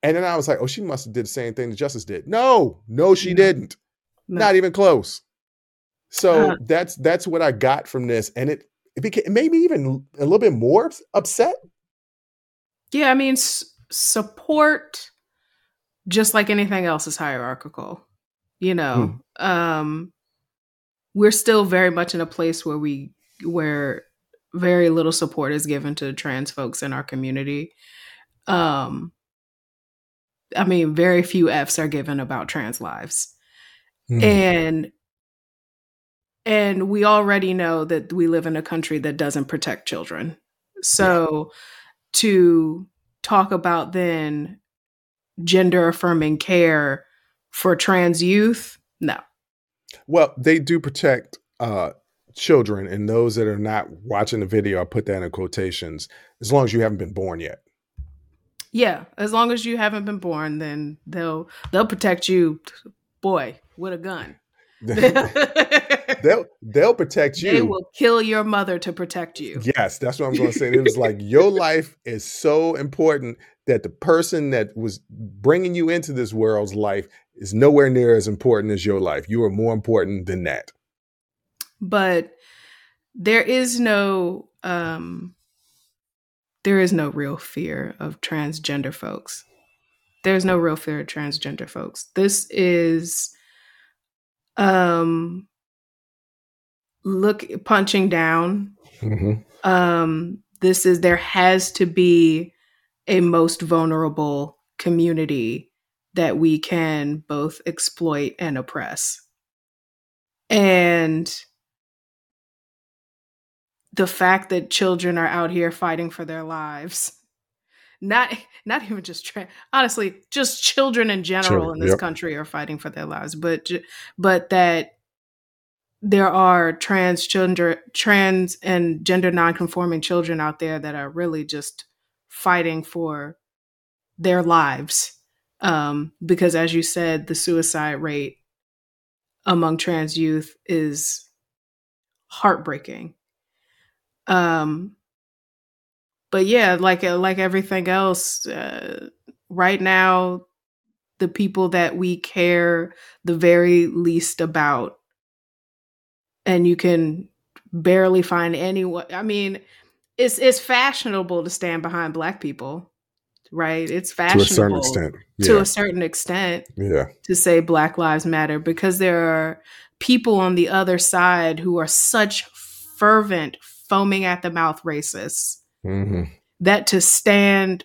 Speaker 2: And then I was like, oh, she must have did the same thing the Justins did. No, no, she didn't.
Speaker 3: No.
Speaker 2: Not even close. So
Speaker 3: Uh.
Speaker 2: that's that's what I got from this. And it it became it made me even a little bit more upset.
Speaker 3: Yeah, I mean, s- support, just like anything else, is hierarchical. You know, um, we're still very much in a place where we where very little support is given to trans folks in our community. Um, I mean, very few Fs are given about trans lives, and and we already know that we live in a country that doesn't protect children. So to talk about then gender affirming care for trans youth, no.
Speaker 2: Well, they do protect uh, children and those that are not watching the video. I put that in quotations. As long as you haven't been born yet.
Speaker 3: Yeah, as long as you haven't been born, then they'll they'll protect you, boy, with a gun. <laughs>
Speaker 2: they'll they'll protect you.
Speaker 3: They will kill your mother to protect you.
Speaker 2: Yes, that's what I'm going to say. It was like your life is so important that the person that was bringing you into this world's life is nowhere near as important as your life. You are more important than that.
Speaker 3: But there is no um there is no real fear of transgender folks. There's no real fear of transgender folks. This is um look punching down. Um this is there has to be a most vulnerable community that we can both exploit and oppress. And the fact that children are out here fighting for their lives not not even just tra- honestly just children in general
Speaker 2: Children,
Speaker 3: in this
Speaker 2: yep.
Speaker 3: country are fighting for their lives but but that there are transgender trans and gender nonconforming children out there that are really just fighting for their lives um, because as you said the suicide rate among trans youth is heartbreaking um, but yeah, like uh, like everything else, uh, right now, the people that we care the very least about, and you can barely find anyone. I mean, it's it's fashionable to stand behind black people, right? It's fashionable
Speaker 2: to a certain extent. Yeah.
Speaker 3: to a certain extent
Speaker 2: yeah.
Speaker 3: to say Black Lives Matter because there are people on the other side who are such fervent, foaming at the mouth racists
Speaker 2: hmm
Speaker 3: that to stand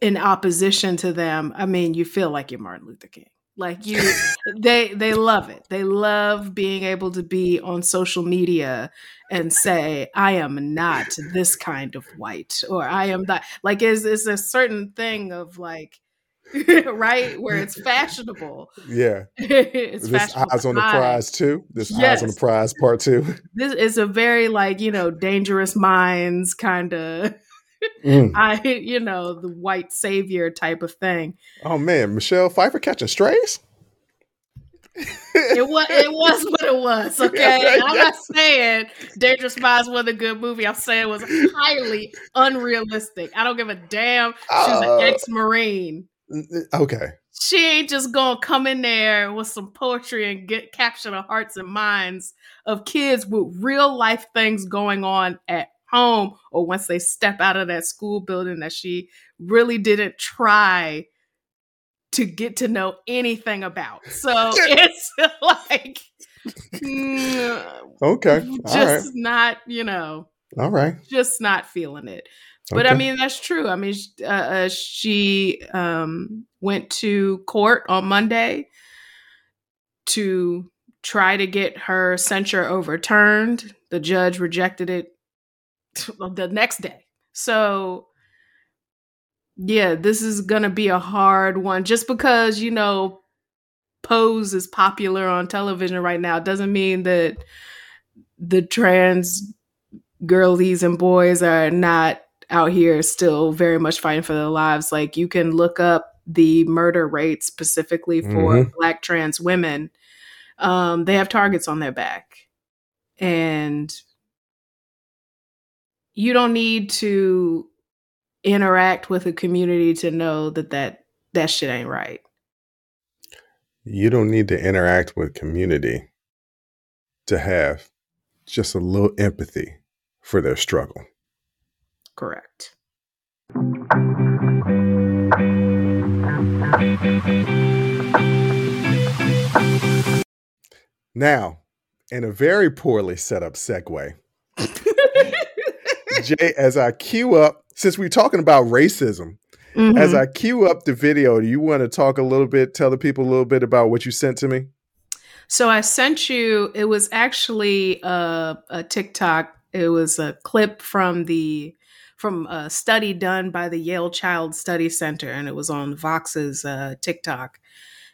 Speaker 3: in opposition to them, I mean, you feel like you're Martin Luther King. Like you <laughs> they they love it. They love being able to be on social media and say, I am not this kind of white or I am that like is is a certain thing of like <laughs> right where it's <laughs> fashionable.
Speaker 2: Yeah. <laughs>
Speaker 3: it's
Speaker 2: this
Speaker 3: fashionable
Speaker 2: eyes on the prize too. This eyes on the prize part two.
Speaker 3: This is a very like, you know, dangerous minds kind of
Speaker 2: Mm.
Speaker 3: I you know, the white savior type of thing.
Speaker 2: Oh man, Michelle Pfeiffer catching strays.
Speaker 3: It was it was what it was, okay?
Speaker 2: Yeah,
Speaker 3: I'm
Speaker 2: yeah.
Speaker 3: not saying Dangerous Minds was a good movie. I'm saying it was highly unrealistic. I don't give a damn. She's
Speaker 2: Uh,
Speaker 3: an ex-marine.
Speaker 2: Okay.
Speaker 3: She ain't just gonna come in there with some poetry and get capture the hearts and minds of kids with real life things going on at home or once they step out of that school building that she really didn't try to get to know anything about. So <laughs> it's like mm,
Speaker 2: Okay. All right.
Speaker 3: just not, you know,
Speaker 2: All right.
Speaker 3: just not feeling it. But I mean, that's true. I mean, uh, uh, she um, went to court on Monday to try to get her censure overturned. The judge rejected it <laughs> the next day. So, yeah, this is going to be a hard one. Just because, you know, Pose is popular on television right now doesn't mean that the trans girlies and boys are not out here still very much fighting for their lives. Like you can look up the murder rate specifically for
Speaker 2: Mhm.
Speaker 3: black trans women. Um, they have targets on their back. And you don't need to interact with a community to know that that, that shit ain't right.
Speaker 2: You don't need to interact with community to have just a little empathy for their struggle.
Speaker 3: Correct.
Speaker 2: Now, in a very poorly set up segue, <laughs> Jay, as I queue up, since we're talking about racism, as
Speaker 3: Mhm.
Speaker 2: I queue up the video, do you want to talk a little bit, tell the people a little bit about what you sent to me?
Speaker 3: So I sent you. It was actually a, a TikTok. It was a clip from the from a study done by the Yale Child Study Center, and it was on Vox's uh, TikTok.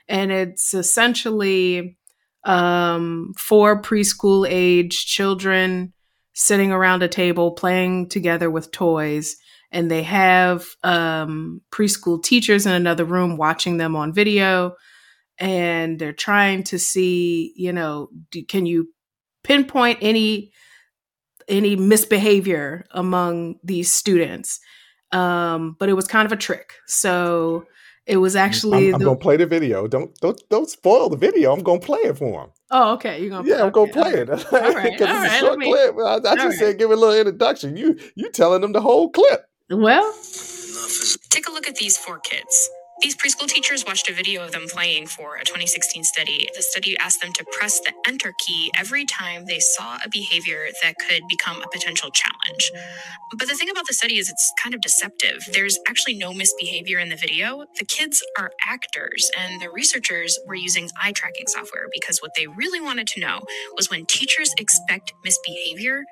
Speaker 3: And it's essentially um, four preschool age children sitting around a table playing together with toys, and they have um, preschool teachers in another room watching them on video and they're trying to see you know do, can you pinpoint any any misbehavior among these students um but it was kind of a trick so it was actually
Speaker 2: I'm, I'm
Speaker 3: the-
Speaker 2: gonna play the video. Don't don't don't spoil the video. I'm gonna play it for him.
Speaker 3: oh okay you're gonna
Speaker 2: Yeah, I'm gonna
Speaker 3: okay,
Speaker 2: play it. <laughs>
Speaker 3: All right,
Speaker 2: Because
Speaker 3: all
Speaker 2: it's a
Speaker 3: right,
Speaker 2: short
Speaker 3: let me-
Speaker 2: clip. I, I just
Speaker 3: all
Speaker 2: said
Speaker 3: right.
Speaker 2: give it a little introduction. You you telling them the whole clip.
Speaker 3: well
Speaker 4: Take a look at these four kids. These preschool teachers watched a video of them playing for a 2016 study. The study asked them to press the enter key every time they saw a behavior that could become a potential challenge. But the thing about the study is it's kind of deceptive. There's actually no misbehavior in the video. The kids are actors, and the researchers were using eye tracking software because what they really wanted to know was when teachers expect misbehavior,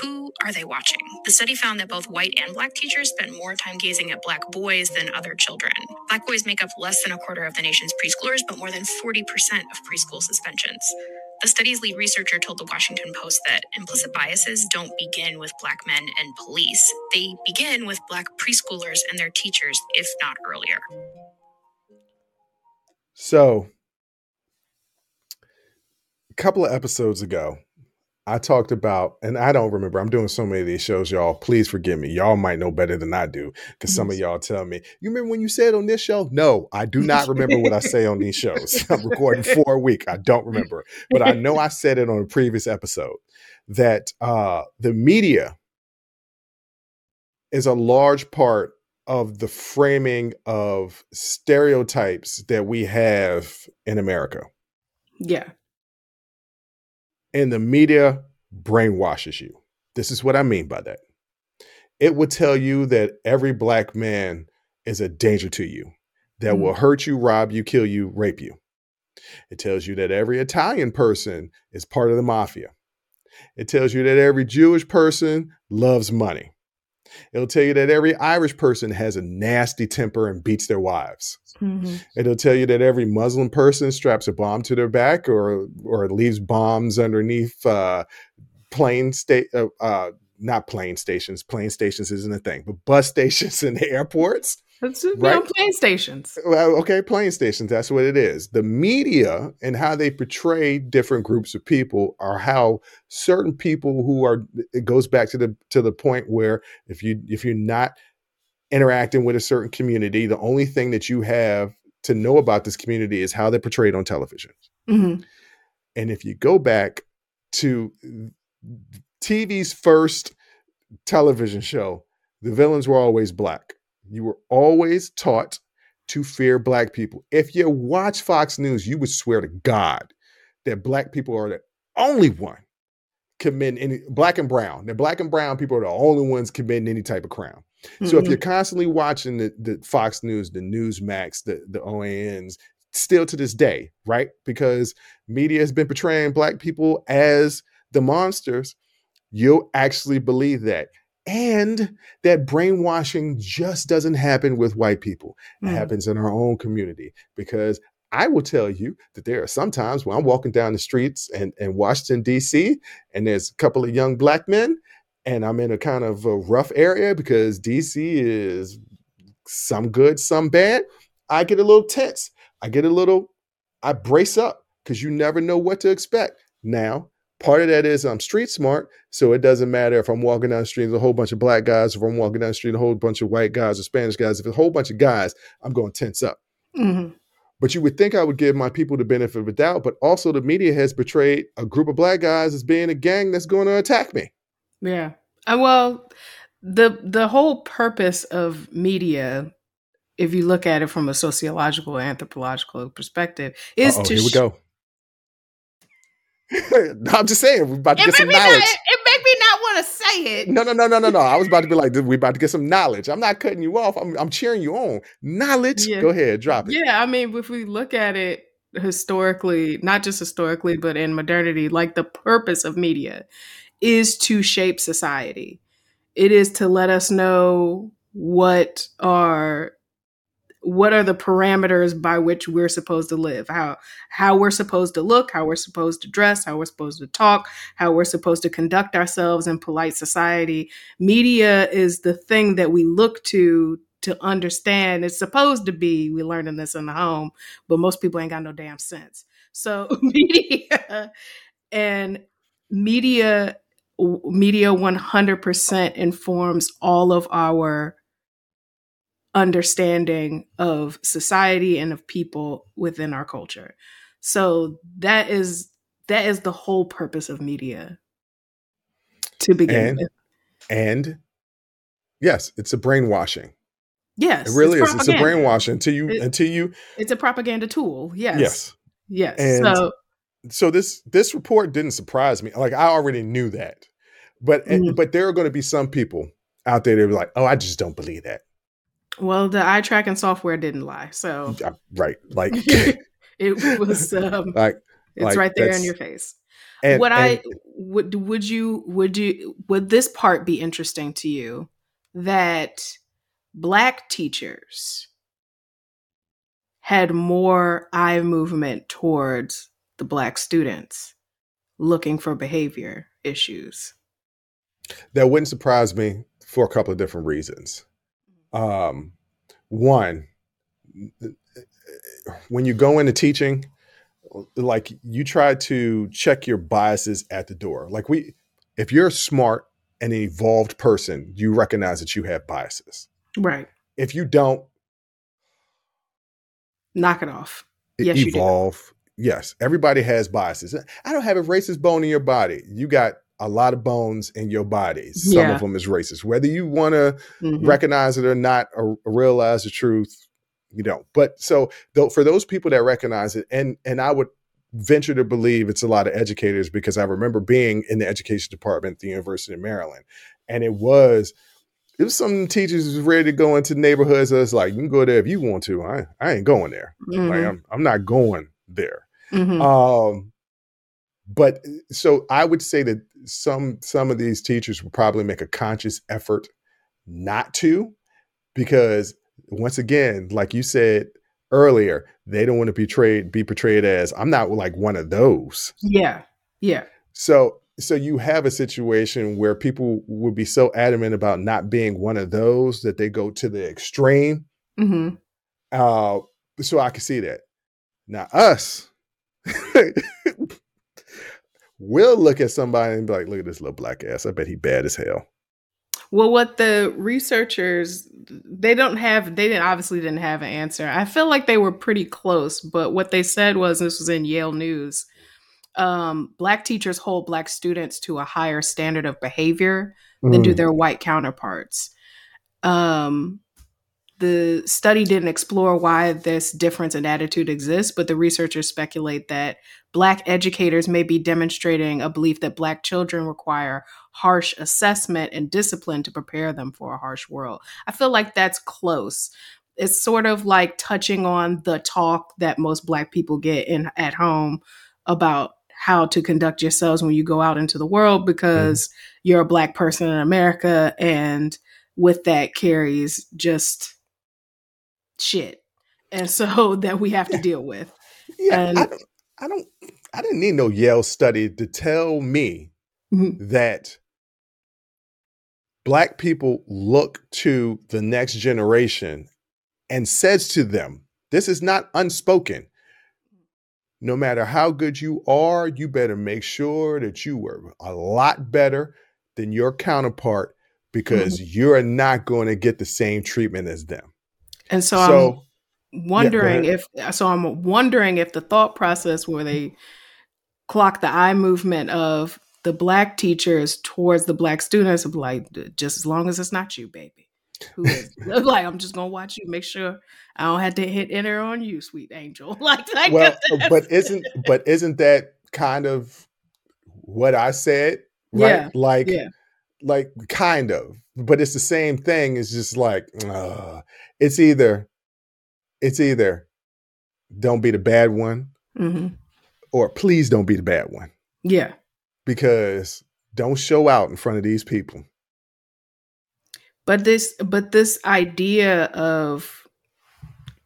Speaker 4: who are they watching? The study found that both white and black teachers spent more time gazing at black boys than other children. Black boys make up less than a quarter of the nation's preschoolers, but more than 40% of preschool suspensions. The study's lead researcher told the Washington Post that implicit biases don't begin with black men and police. They begin with black preschoolers and their teachers, if not earlier.
Speaker 2: So, a couple of episodes ago, I talked about, and I don't remember. I'm doing so many of these shows, y'all. Please forgive me. Y'all might know better than I do because some of y'all tell me, "You remember when you said on this show?" No, I do not remember what I <laughs> say on these shows. <laughs> I'm recording for a week. I don't remember, but I know I said it on a previous episode that uh, the media is a large part of the framing of stereotypes that we have in America.
Speaker 3: Yeah.
Speaker 2: And the media brainwashes you. This is what I mean by that. It will tell you that every black man is a danger to you, that
Speaker 3: Mm.
Speaker 2: will hurt you, rob you, kill you, rape you. It tells you that every Italian person is part of the mafia. It tells you that every Jewish person loves money. It'll tell you that every Irish person has a nasty temper and beats their wives.
Speaker 3: Mhm.
Speaker 2: It'll tell you that every Muslim person straps a bomb to their back or or leaves bombs underneath uh, plane state uh, uh, not plane stations. Plane stations isn't a thing, but bus <laughs> stations and airports.
Speaker 3: Be
Speaker 2: Right.
Speaker 3: on plane stations.
Speaker 2: Well, okay, plane stations. That's what it is. The media and how they portray different groups of people are how certain people who are. It goes back to the to the point where if you if you're not interacting with a certain community, the only thing that you have to know about this community is how they're portrayed on television.
Speaker 3: Mhm.
Speaker 2: And if you go back to TV's first television show, the villains were always black. You were always taught to fear black people. If you watch Fox News, you would swear to God that black people are the only one committing any black and brown. The black and brown people are the only ones committing any type of crime. So if you're constantly watching the, the Fox News, the Newsmax, the the OANs, still to this day, right? Because media has been portraying black people as the monsters, you'll actually believe that. And that brainwashing just doesn't happen with white people. It
Speaker 3: Mhm.
Speaker 2: happens in our own community because I will tell you that there are some times when I'm walking down the streets in, in Washington, D.C., and there's a couple of young black men, and I'm in a kind of a rough area because DC is some good, some bad. I get a little tense. I get a little, I brace up because you never know what to expect. Now, part of that is I'm street smart, so it doesn't matter if I'm walking down the street, there's a whole bunch of black guys, if I'm walking down the street, with a whole bunch of white guys or Spanish guys. If it's a whole bunch of guys, I'm going to tense up.
Speaker 3: Mhm.
Speaker 2: But you would think I would give my people the benefit of the doubt, but also the media has portrayed a group of black guys as being a gang that's going to attack me.
Speaker 3: Yeah. Uh, well, the the whole purpose of media, if you look at it from a sociological, anthropological perspective, is
Speaker 2: Uh-oh,
Speaker 3: to
Speaker 2: here we
Speaker 3: sh-
Speaker 2: go. <laughs> no, I'm just saying, we're about to
Speaker 3: It
Speaker 2: get some
Speaker 3: me not,
Speaker 2: knowledge.
Speaker 3: it, it made me not want to say it.
Speaker 2: No, no, no, no, no, no. I was about to be like, we're about to get some knowledge. I'm not cutting you off. I'm, I'm cheering you on. Knowledge.
Speaker 3: Yeah.
Speaker 2: Go ahead, drop it.
Speaker 3: Yeah, I mean, if we look at it historically, not just historically, but in modernity, like the purpose of media is to shape society. It is to let us know what are what are the parameters by which we're supposed to live. How how we're supposed to look how we're supposed to dress how we're supposed to talk how we're supposed to conduct ourselves in polite society. Media is the thing that we look to to understand. It's supposed to be we learning this in the home but most people ain't got no damn sense. So <laughs> media and media media 100% informs all of our understanding of society and of people within our culture. So that is that is the whole purpose of media to begin
Speaker 2: And-
Speaker 3: with.
Speaker 2: And yes, it's a brainwashing.
Speaker 3: Yes.
Speaker 2: It really
Speaker 3: it's
Speaker 2: is. It's a brainwashing until you
Speaker 3: It-
Speaker 2: until you
Speaker 3: It's a propaganda tool. Yes.
Speaker 2: yes.
Speaker 3: Yes.
Speaker 2: And-
Speaker 3: so
Speaker 2: So this this report didn't surprise me. Like I already knew that. But
Speaker 3: Mhm.
Speaker 2: but there are going to be some people out there that are like, oh, I just don't believe that.
Speaker 3: well the eye tracking software didn't lie. So
Speaker 2: Yeah, Right. Like <laughs>
Speaker 3: it was um <laughs>
Speaker 2: like
Speaker 3: it's
Speaker 2: like,
Speaker 3: right there in your face.
Speaker 2: and,
Speaker 3: what
Speaker 2: and-
Speaker 3: I would would you would you would this part be interesting to you that black teachers had more eye movement towards the black students looking for behavior issues.
Speaker 2: That wouldn't surprise me for a couple of different reasons. Um, one, when you go into teaching, like you try to check your biases at the door. Like we, if you're smart and an evolved person, you recognize that you have biases.
Speaker 3: Right.
Speaker 2: If you don't,
Speaker 3: knock it off. Yes, you do.
Speaker 2: evolve. Yes, everybody has biases. I don't have a racist bone in your body. You got a lot of bones in your body. Some
Speaker 3: Yeah.
Speaker 2: of them is racist. Whether you want to
Speaker 3: Mhm.
Speaker 2: recognize it or not or realize the truth you don't but so though for those people that recognize it and and i would venture to believe it's a lot of educators because i remember being in the education department at the university of maryland and it was it was some teachers was ready to go into neighborhoods that's like you can go there if you want to i, I ain't going there like
Speaker 3: Mhm.
Speaker 2: I'm, I'm not going there
Speaker 3: Mhm.
Speaker 2: um but so i would say that some some of these teachers will probably make a conscious effort not to because once again like you said earlier they don't want to be portrayed be portrayed as i'm not like one of those
Speaker 3: yeah. Yeah.
Speaker 2: so so you have a situation where people would be so adamant about not being one of those that they go to the extreme
Speaker 3: mm-hmm.
Speaker 2: uh so i can see that now us <laughs> we'll look at somebody and be like look at this little black ass i bet he bad as hell
Speaker 3: Well, what the researchers they don't have they didn't obviously didn't have an answer. I feel like they were pretty close, but what they said was this was in Yale News. Um, black teachers hold black students to a higher standard of behavior than do
Speaker 2: Mm.
Speaker 3: their white counterparts. Um, the study didn't explore why this difference in attitude exists, but the researchers speculate that Black educators may be demonstrating a belief that Black children require harsh assessment and discipline to prepare them for a harsh world. I feel like that's close. It's sort of like touching on the talk that most Black people get in at home about how to conduct yourselves when you go out into the world because mm. you're a Black person in America, and with that carries just shit, and so <laughs> that we have to deal with.
Speaker 2: yeah
Speaker 3: and-
Speaker 2: I, don't, I don't i didn't need no yale study to tell me
Speaker 3: Mhm.
Speaker 2: that black people look to the next generation and says to them this is not unspoken no matter how good you are you better make sure that you were a lot better than your counterpart because you're not going to get the same treatment as them
Speaker 3: And so,
Speaker 2: so
Speaker 3: I'm wondering
Speaker 2: ahead.
Speaker 3: if so I'm wondering if the thought process where they clock the eye movement of the black teachers towards the black students of like just as long as it's not you, baby. Who is <laughs> like I'm just gonna watch you, make sure I don't have to hit enter on you, sweet angel. <laughs> Like, like
Speaker 2: well
Speaker 3: uh,
Speaker 2: but isn't but isn't that kind of what i said right
Speaker 3: Yeah,
Speaker 2: like
Speaker 3: yeah.
Speaker 2: Like kind of but it's the same thing it's just like uh, it's either it's either don't be the bad one
Speaker 3: Mhm.
Speaker 2: or please don't be the bad one
Speaker 3: yeah.
Speaker 2: because don't show out in front of these people
Speaker 3: But this but this idea of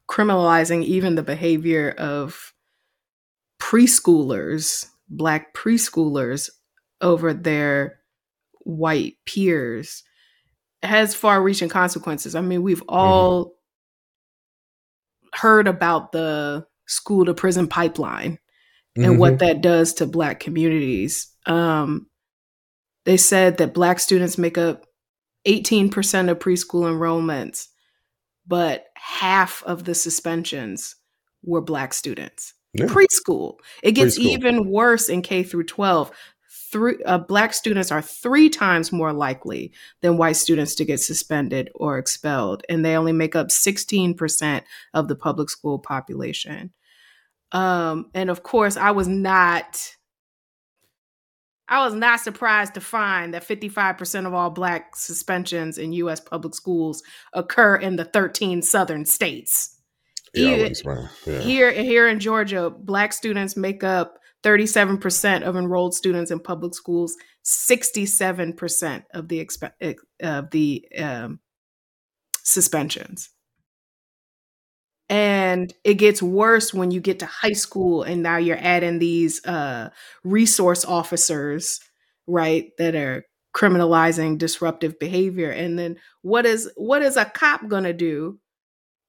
Speaker 3: criminalizing even the behavior of preschoolers, black preschoolers over their white peers has far-reaching consequences. I mean, we've all heard about the school to prison pipeline and what that does to black communities. Um, they said that black students make up 18% of preschool enrollments, but half of the suspensions were black students.
Speaker 2: Yeah.
Speaker 3: Preschool. It gets
Speaker 2: Preschool.
Speaker 3: even worse in K through 12. Three, uh, black students are three times more likely than white students to get suspended or expelled, and they only make up 16% of the public school population. Um, and of course, I was not I was not surprised to find that 55% of all black suspensions in US public schools occur in the 13 southern states.
Speaker 2: yeah,
Speaker 3: Even-
Speaker 2: yeah.
Speaker 3: Here here in Georgia, black students make up 37% of enrolled students in public schools, 67% of the expe- ex- of the um, suspensions. And it gets worse when you get to high school and now you're adding these uh, resource officers, right, that are criminalizing disruptive behavior. And then what is what is a cop gonna do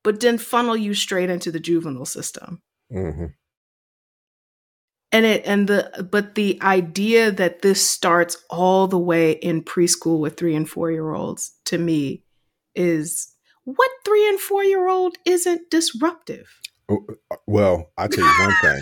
Speaker 3: but then funnel you straight into the juvenile system?
Speaker 2: Mhm.
Speaker 3: And it and the but the idea that this starts all the way in preschool with three and four year olds to me is what three and four year old isn't disruptive
Speaker 2: Oh, uh, Well, I tell you one <laughs> thing.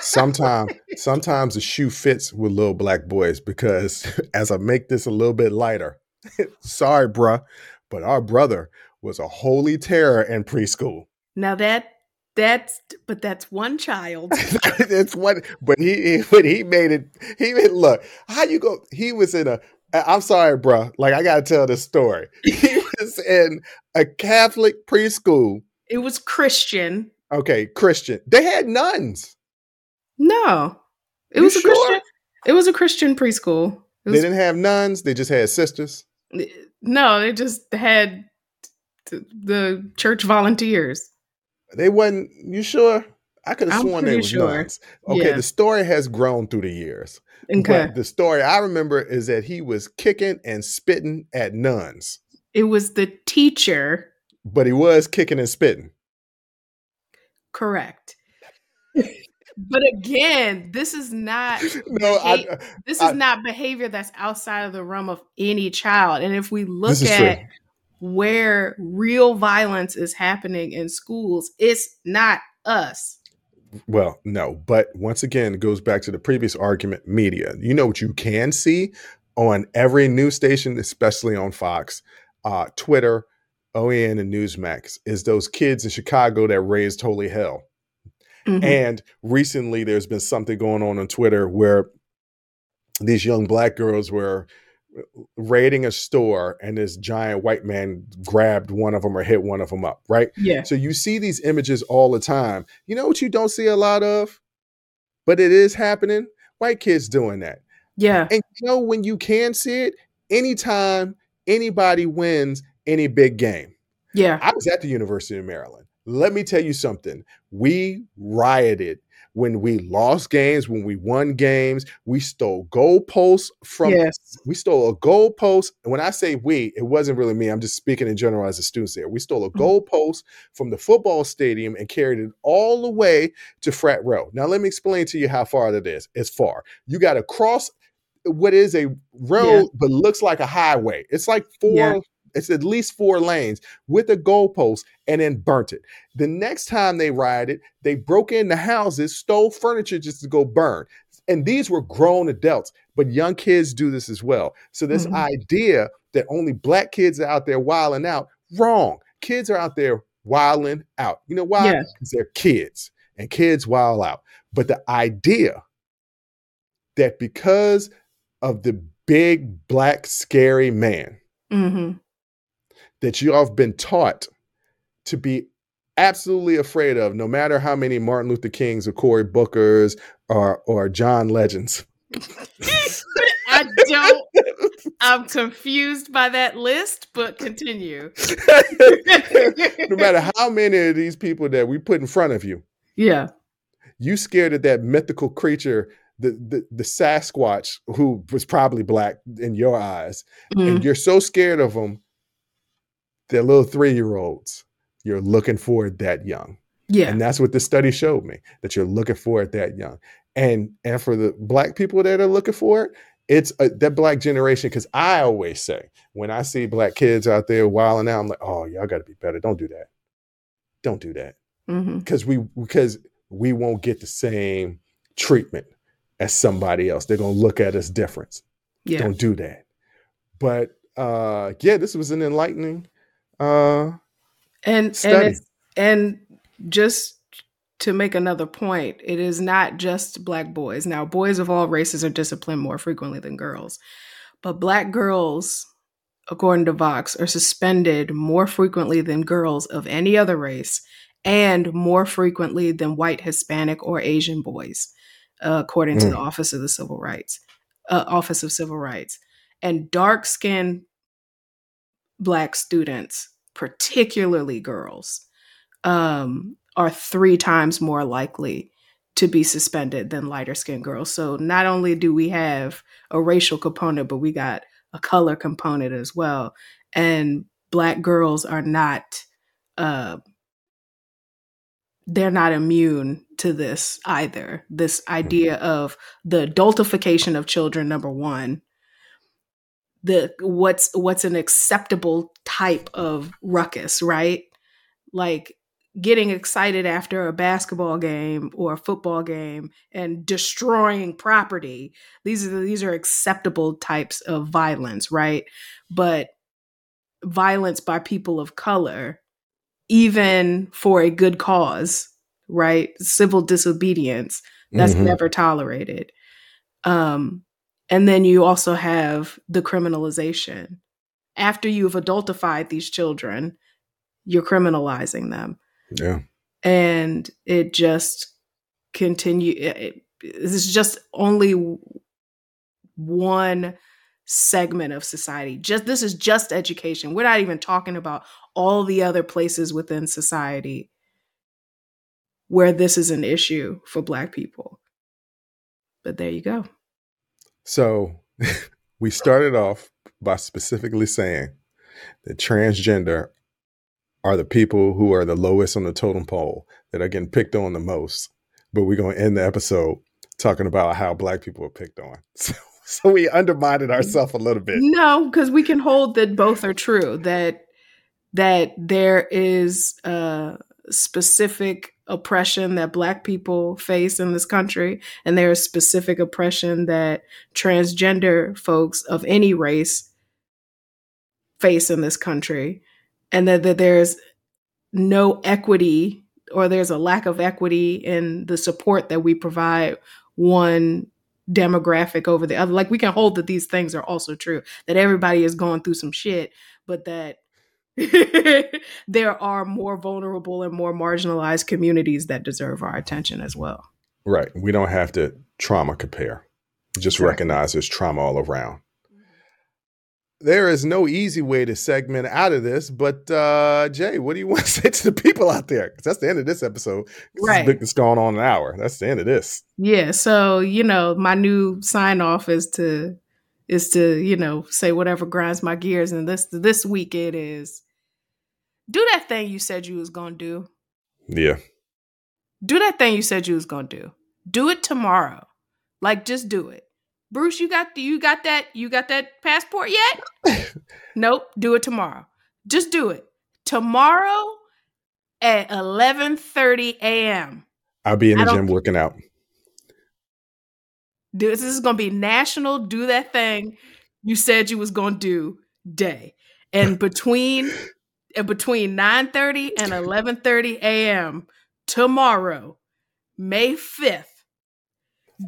Speaker 2: Sometimes, sometimes the shoe fits with little black boys because <laughs> as I make this a little bit lighter, <laughs> sorry, bruh, but our brother was a holy terror in preschool.
Speaker 3: now that that's but that's one child <laughs>
Speaker 2: that's what, but he, but he made it. He made look how you go. He was in a. I'm sorry, bruh. Like I gotta tell this story. <laughs> He was in a Catholic preschool.
Speaker 3: it was christian
Speaker 2: Okay, Christian. They had nuns.
Speaker 3: no it
Speaker 2: You
Speaker 3: was a
Speaker 2: sure?
Speaker 3: christian it was a christian preschool it
Speaker 2: They didn't have nuns. They just had sisters.
Speaker 3: no they just had the church volunteers
Speaker 2: They wasn't. You sure? I could have sworn they was
Speaker 3: sure.
Speaker 2: nuns. Okay,
Speaker 3: Yeah.
Speaker 2: the story has grown through the years.
Speaker 3: okay
Speaker 2: But the story I remember is that he was kicking and spitting at nuns,
Speaker 3: it was the teacher
Speaker 2: but he was kicking and spitting.
Speaker 3: correct but again this is not <laughs>
Speaker 2: No, I,
Speaker 3: beha- this
Speaker 2: I-
Speaker 3: is not behavior that's outside of the realm of any child and if we look at
Speaker 2: true.
Speaker 3: Where real violence is happening in schools it's not us
Speaker 2: Well, no, but once again, it goes back to the previous argument media. You know what you can see on every news station, especially on Fox, uh, Twitter, OAN, and Newsmax, is those kids in Chicago that raised holy hell.
Speaker 3: Mhm.
Speaker 2: And recently, there's been something going on on Twitter where these young black girls were raiding a store, and this giant white man grabbed one of them or hit one of them up, right?
Speaker 3: yeah
Speaker 2: So you see these images all the time. You know what you don't see a lot of? But it is happening. White kids doing that.
Speaker 3: yeah
Speaker 2: And you know when you can see it? Anytime anybody wins any big game.
Speaker 3: yeah
Speaker 2: I was at the University of Maryland. Let me tell you something. We rioted when we lost games, when we won games. We stole goalposts from
Speaker 3: yes
Speaker 2: we stole a goalpost. And when I say we, it wasn't really me. I'm just speaking in general as a student there. We stole a
Speaker 3: Mhm.
Speaker 2: goalpost from the football stadium and carried it all the way to Frat Row. Now, let me explain to you how far that is. It's far. You got to cross what is a road,
Speaker 3: Yeah.
Speaker 2: but looks like a highway. It's like four.
Speaker 3: Yeah.
Speaker 2: It's at least four lanes with a goalpost and then burnt it. The next time they rioted, they broke into houses, stole furniture just to go burn. And these were grown adults, but young kids do this as well. So this
Speaker 3: Mhm.
Speaker 2: idea that only black kids are out there wilding out, wrong. Kids are out there wilding out. You know why?
Speaker 3: Yeah.
Speaker 2: Because they're kids and kids wild out. But the idea that because of the big black scary man
Speaker 3: hmm
Speaker 2: that you all have been taught to be absolutely afraid of, no matter how many Martin Luther Kings or Cory Bookers or or John Legends. <laughs>
Speaker 3: i don't i'm confused by that list but continue <laughs>
Speaker 2: no matter how many of these people that we put in front of you,
Speaker 3: yeah
Speaker 2: you scared of that mythical creature, the the, the Sasquatch, who was probably black in your eyes,
Speaker 3: Mhm.
Speaker 2: and you're so scared of them. They're little three year olds. You're looking for it that young.
Speaker 3: yeah
Speaker 2: And that's what the study showed me that you're looking for it that young. And and for the black people that are looking for it, it's a, that black generation. Because I always say when I see black kids out there wilding out, I'm like, oh, y'all got to be better. Don't do that. Don't do that. Because we because we won't get the same treatment as somebody else. They're gonna look at us different.
Speaker 3: yeah
Speaker 2: Don't do that. But uh yeah, this was an enlightening uh
Speaker 3: and
Speaker 2: Study.
Speaker 3: and it's, and just to make another point it is not just black boys now boys of all races are disciplined more frequently than girls but black girls according to vox are suspended more frequently than girls of any other race and more frequently than white hispanic or asian boys uh, according to
Speaker 2: Mm.
Speaker 3: the office of the civil rights uh, office of civil rights and dark skinned black students particularly girls um, are three times more likely to be suspended than lighter skinned girls. So not only do we have a racial component, but we got a color component as well. And black girls are not uh, they're not immune to this either. This idea of the adultification of children, number one, the what's what's an acceptable type of ruckus, right? Like getting excited after a basketball game or a football game and destroying property. These are these are acceptable types of violence, right? But violence by people of color, even for a good cause, right? Civil disobedience, that's mm-hmm. never tolerated. Um, and then you also have the criminalization. After you've adultified these children, you're criminalizing them.
Speaker 2: Yeah.
Speaker 3: And it just continue it, this is just only one segment of society. Just this is just education. We're not even talking about all the other places within society where this is an issue for black people. But there you go.
Speaker 2: So <laughs> we started off by specifically saying that transgender are the people who are the lowest on the totem pole that are getting picked on the most. But we're going to end the episode talking about how black people are picked on. <laughs> So, so we undermined ourselves a little bit.
Speaker 3: No, because we can hold that both are true. That that there is a specific oppression that black people face in this country and there is specific oppression that transgender folks of any race face in this country and that, that there's no equity or there's a lack of equity in the support that we provide one demographic over the other. Like we can hold that these things are also true that everybody is going through some shit but that <laughs> there are more vulnerable and more marginalized communities that deserve our attention as well.
Speaker 2: Right. We don't have to trauma compare. Just recognize there's trauma all around. There is no easy way to segment out of this, but uh, Jay, what do you <laughs> want to say to the people out there? Because that's the end of this episode.
Speaker 3: Right,
Speaker 2: it's going on an hour. That's the end of this.
Speaker 3: Yeah. So you know, my new sign off is to is to you know say whatever grinds my gears, and this this week it is do that thing you said you was gonna do.
Speaker 2: Yeah.
Speaker 3: Do that thing you said you was gonna do. Do it tomorrow. Like just do it. Bruce, you got you got that you got that passport yet? <laughs> nope. Do it tomorrow. Just do it tomorrow at eleven thirty a.m.
Speaker 2: I'll be in the gym working out.
Speaker 3: This is gonna be national. Do that thing you said you was gonna do day. And <laughs> between between 9:30 and 11:30 a.m. tomorrow, May 5th.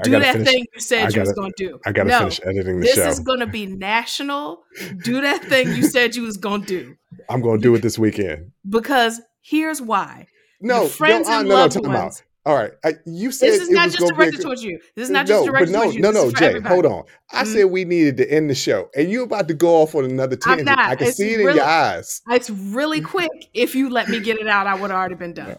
Speaker 3: Do that
Speaker 2: finish,
Speaker 3: thing you said gotta, you was going to do.
Speaker 2: I got to no, finish editing the
Speaker 3: this
Speaker 2: show.
Speaker 3: This is going to be national. Do that thing you said you was going to do.
Speaker 2: I'm going to do it this weekend.
Speaker 3: Because here's why.
Speaker 2: No,
Speaker 3: Your friends
Speaker 2: no,
Speaker 3: and
Speaker 2: no,
Speaker 3: loved
Speaker 2: no, time
Speaker 3: ones.
Speaker 2: All right, I, you said
Speaker 3: this is not just directed towards you. This is not
Speaker 2: no,
Speaker 3: just directed
Speaker 2: but no,
Speaker 3: towards you.
Speaker 2: No,
Speaker 3: no,
Speaker 2: no, Jay,
Speaker 3: everybody.
Speaker 2: hold on. I mm-hmm. said we needed to end the show, and you're about to go off on another tangent. I can it's see it really, in your eyes.
Speaker 3: It's really quick. If you let me get it out, I would have already been done.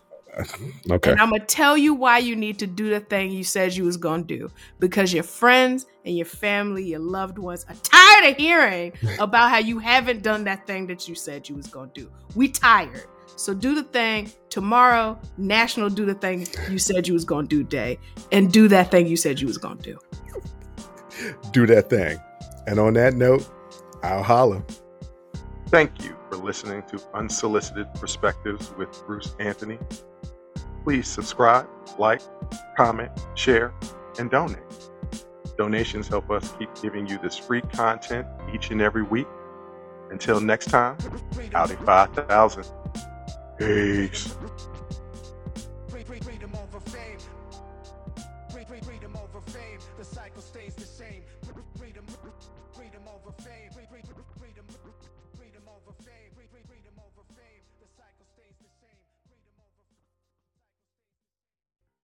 Speaker 2: Okay.
Speaker 3: And I'm gonna tell you why you need to do the thing you said you was gonna do. Because your friends and your family, your loved ones are tired of hearing <laughs> about how you haven't done that thing that you said you was gonna do. We tired. So do the thing tomorrow, National Do the Thing You Said You Was Gonna Do Day, and do that thing you said you was gonna do. <laughs>
Speaker 2: Do that thing. And on that note, I'll holla. Thank you for listening to Unsolicited Perspectives with Bruce Anthony. Please subscribe, like, comment, share, and donate. Donations help us keep giving you this free content each and every week. Until next time, Audi 5000. Peace.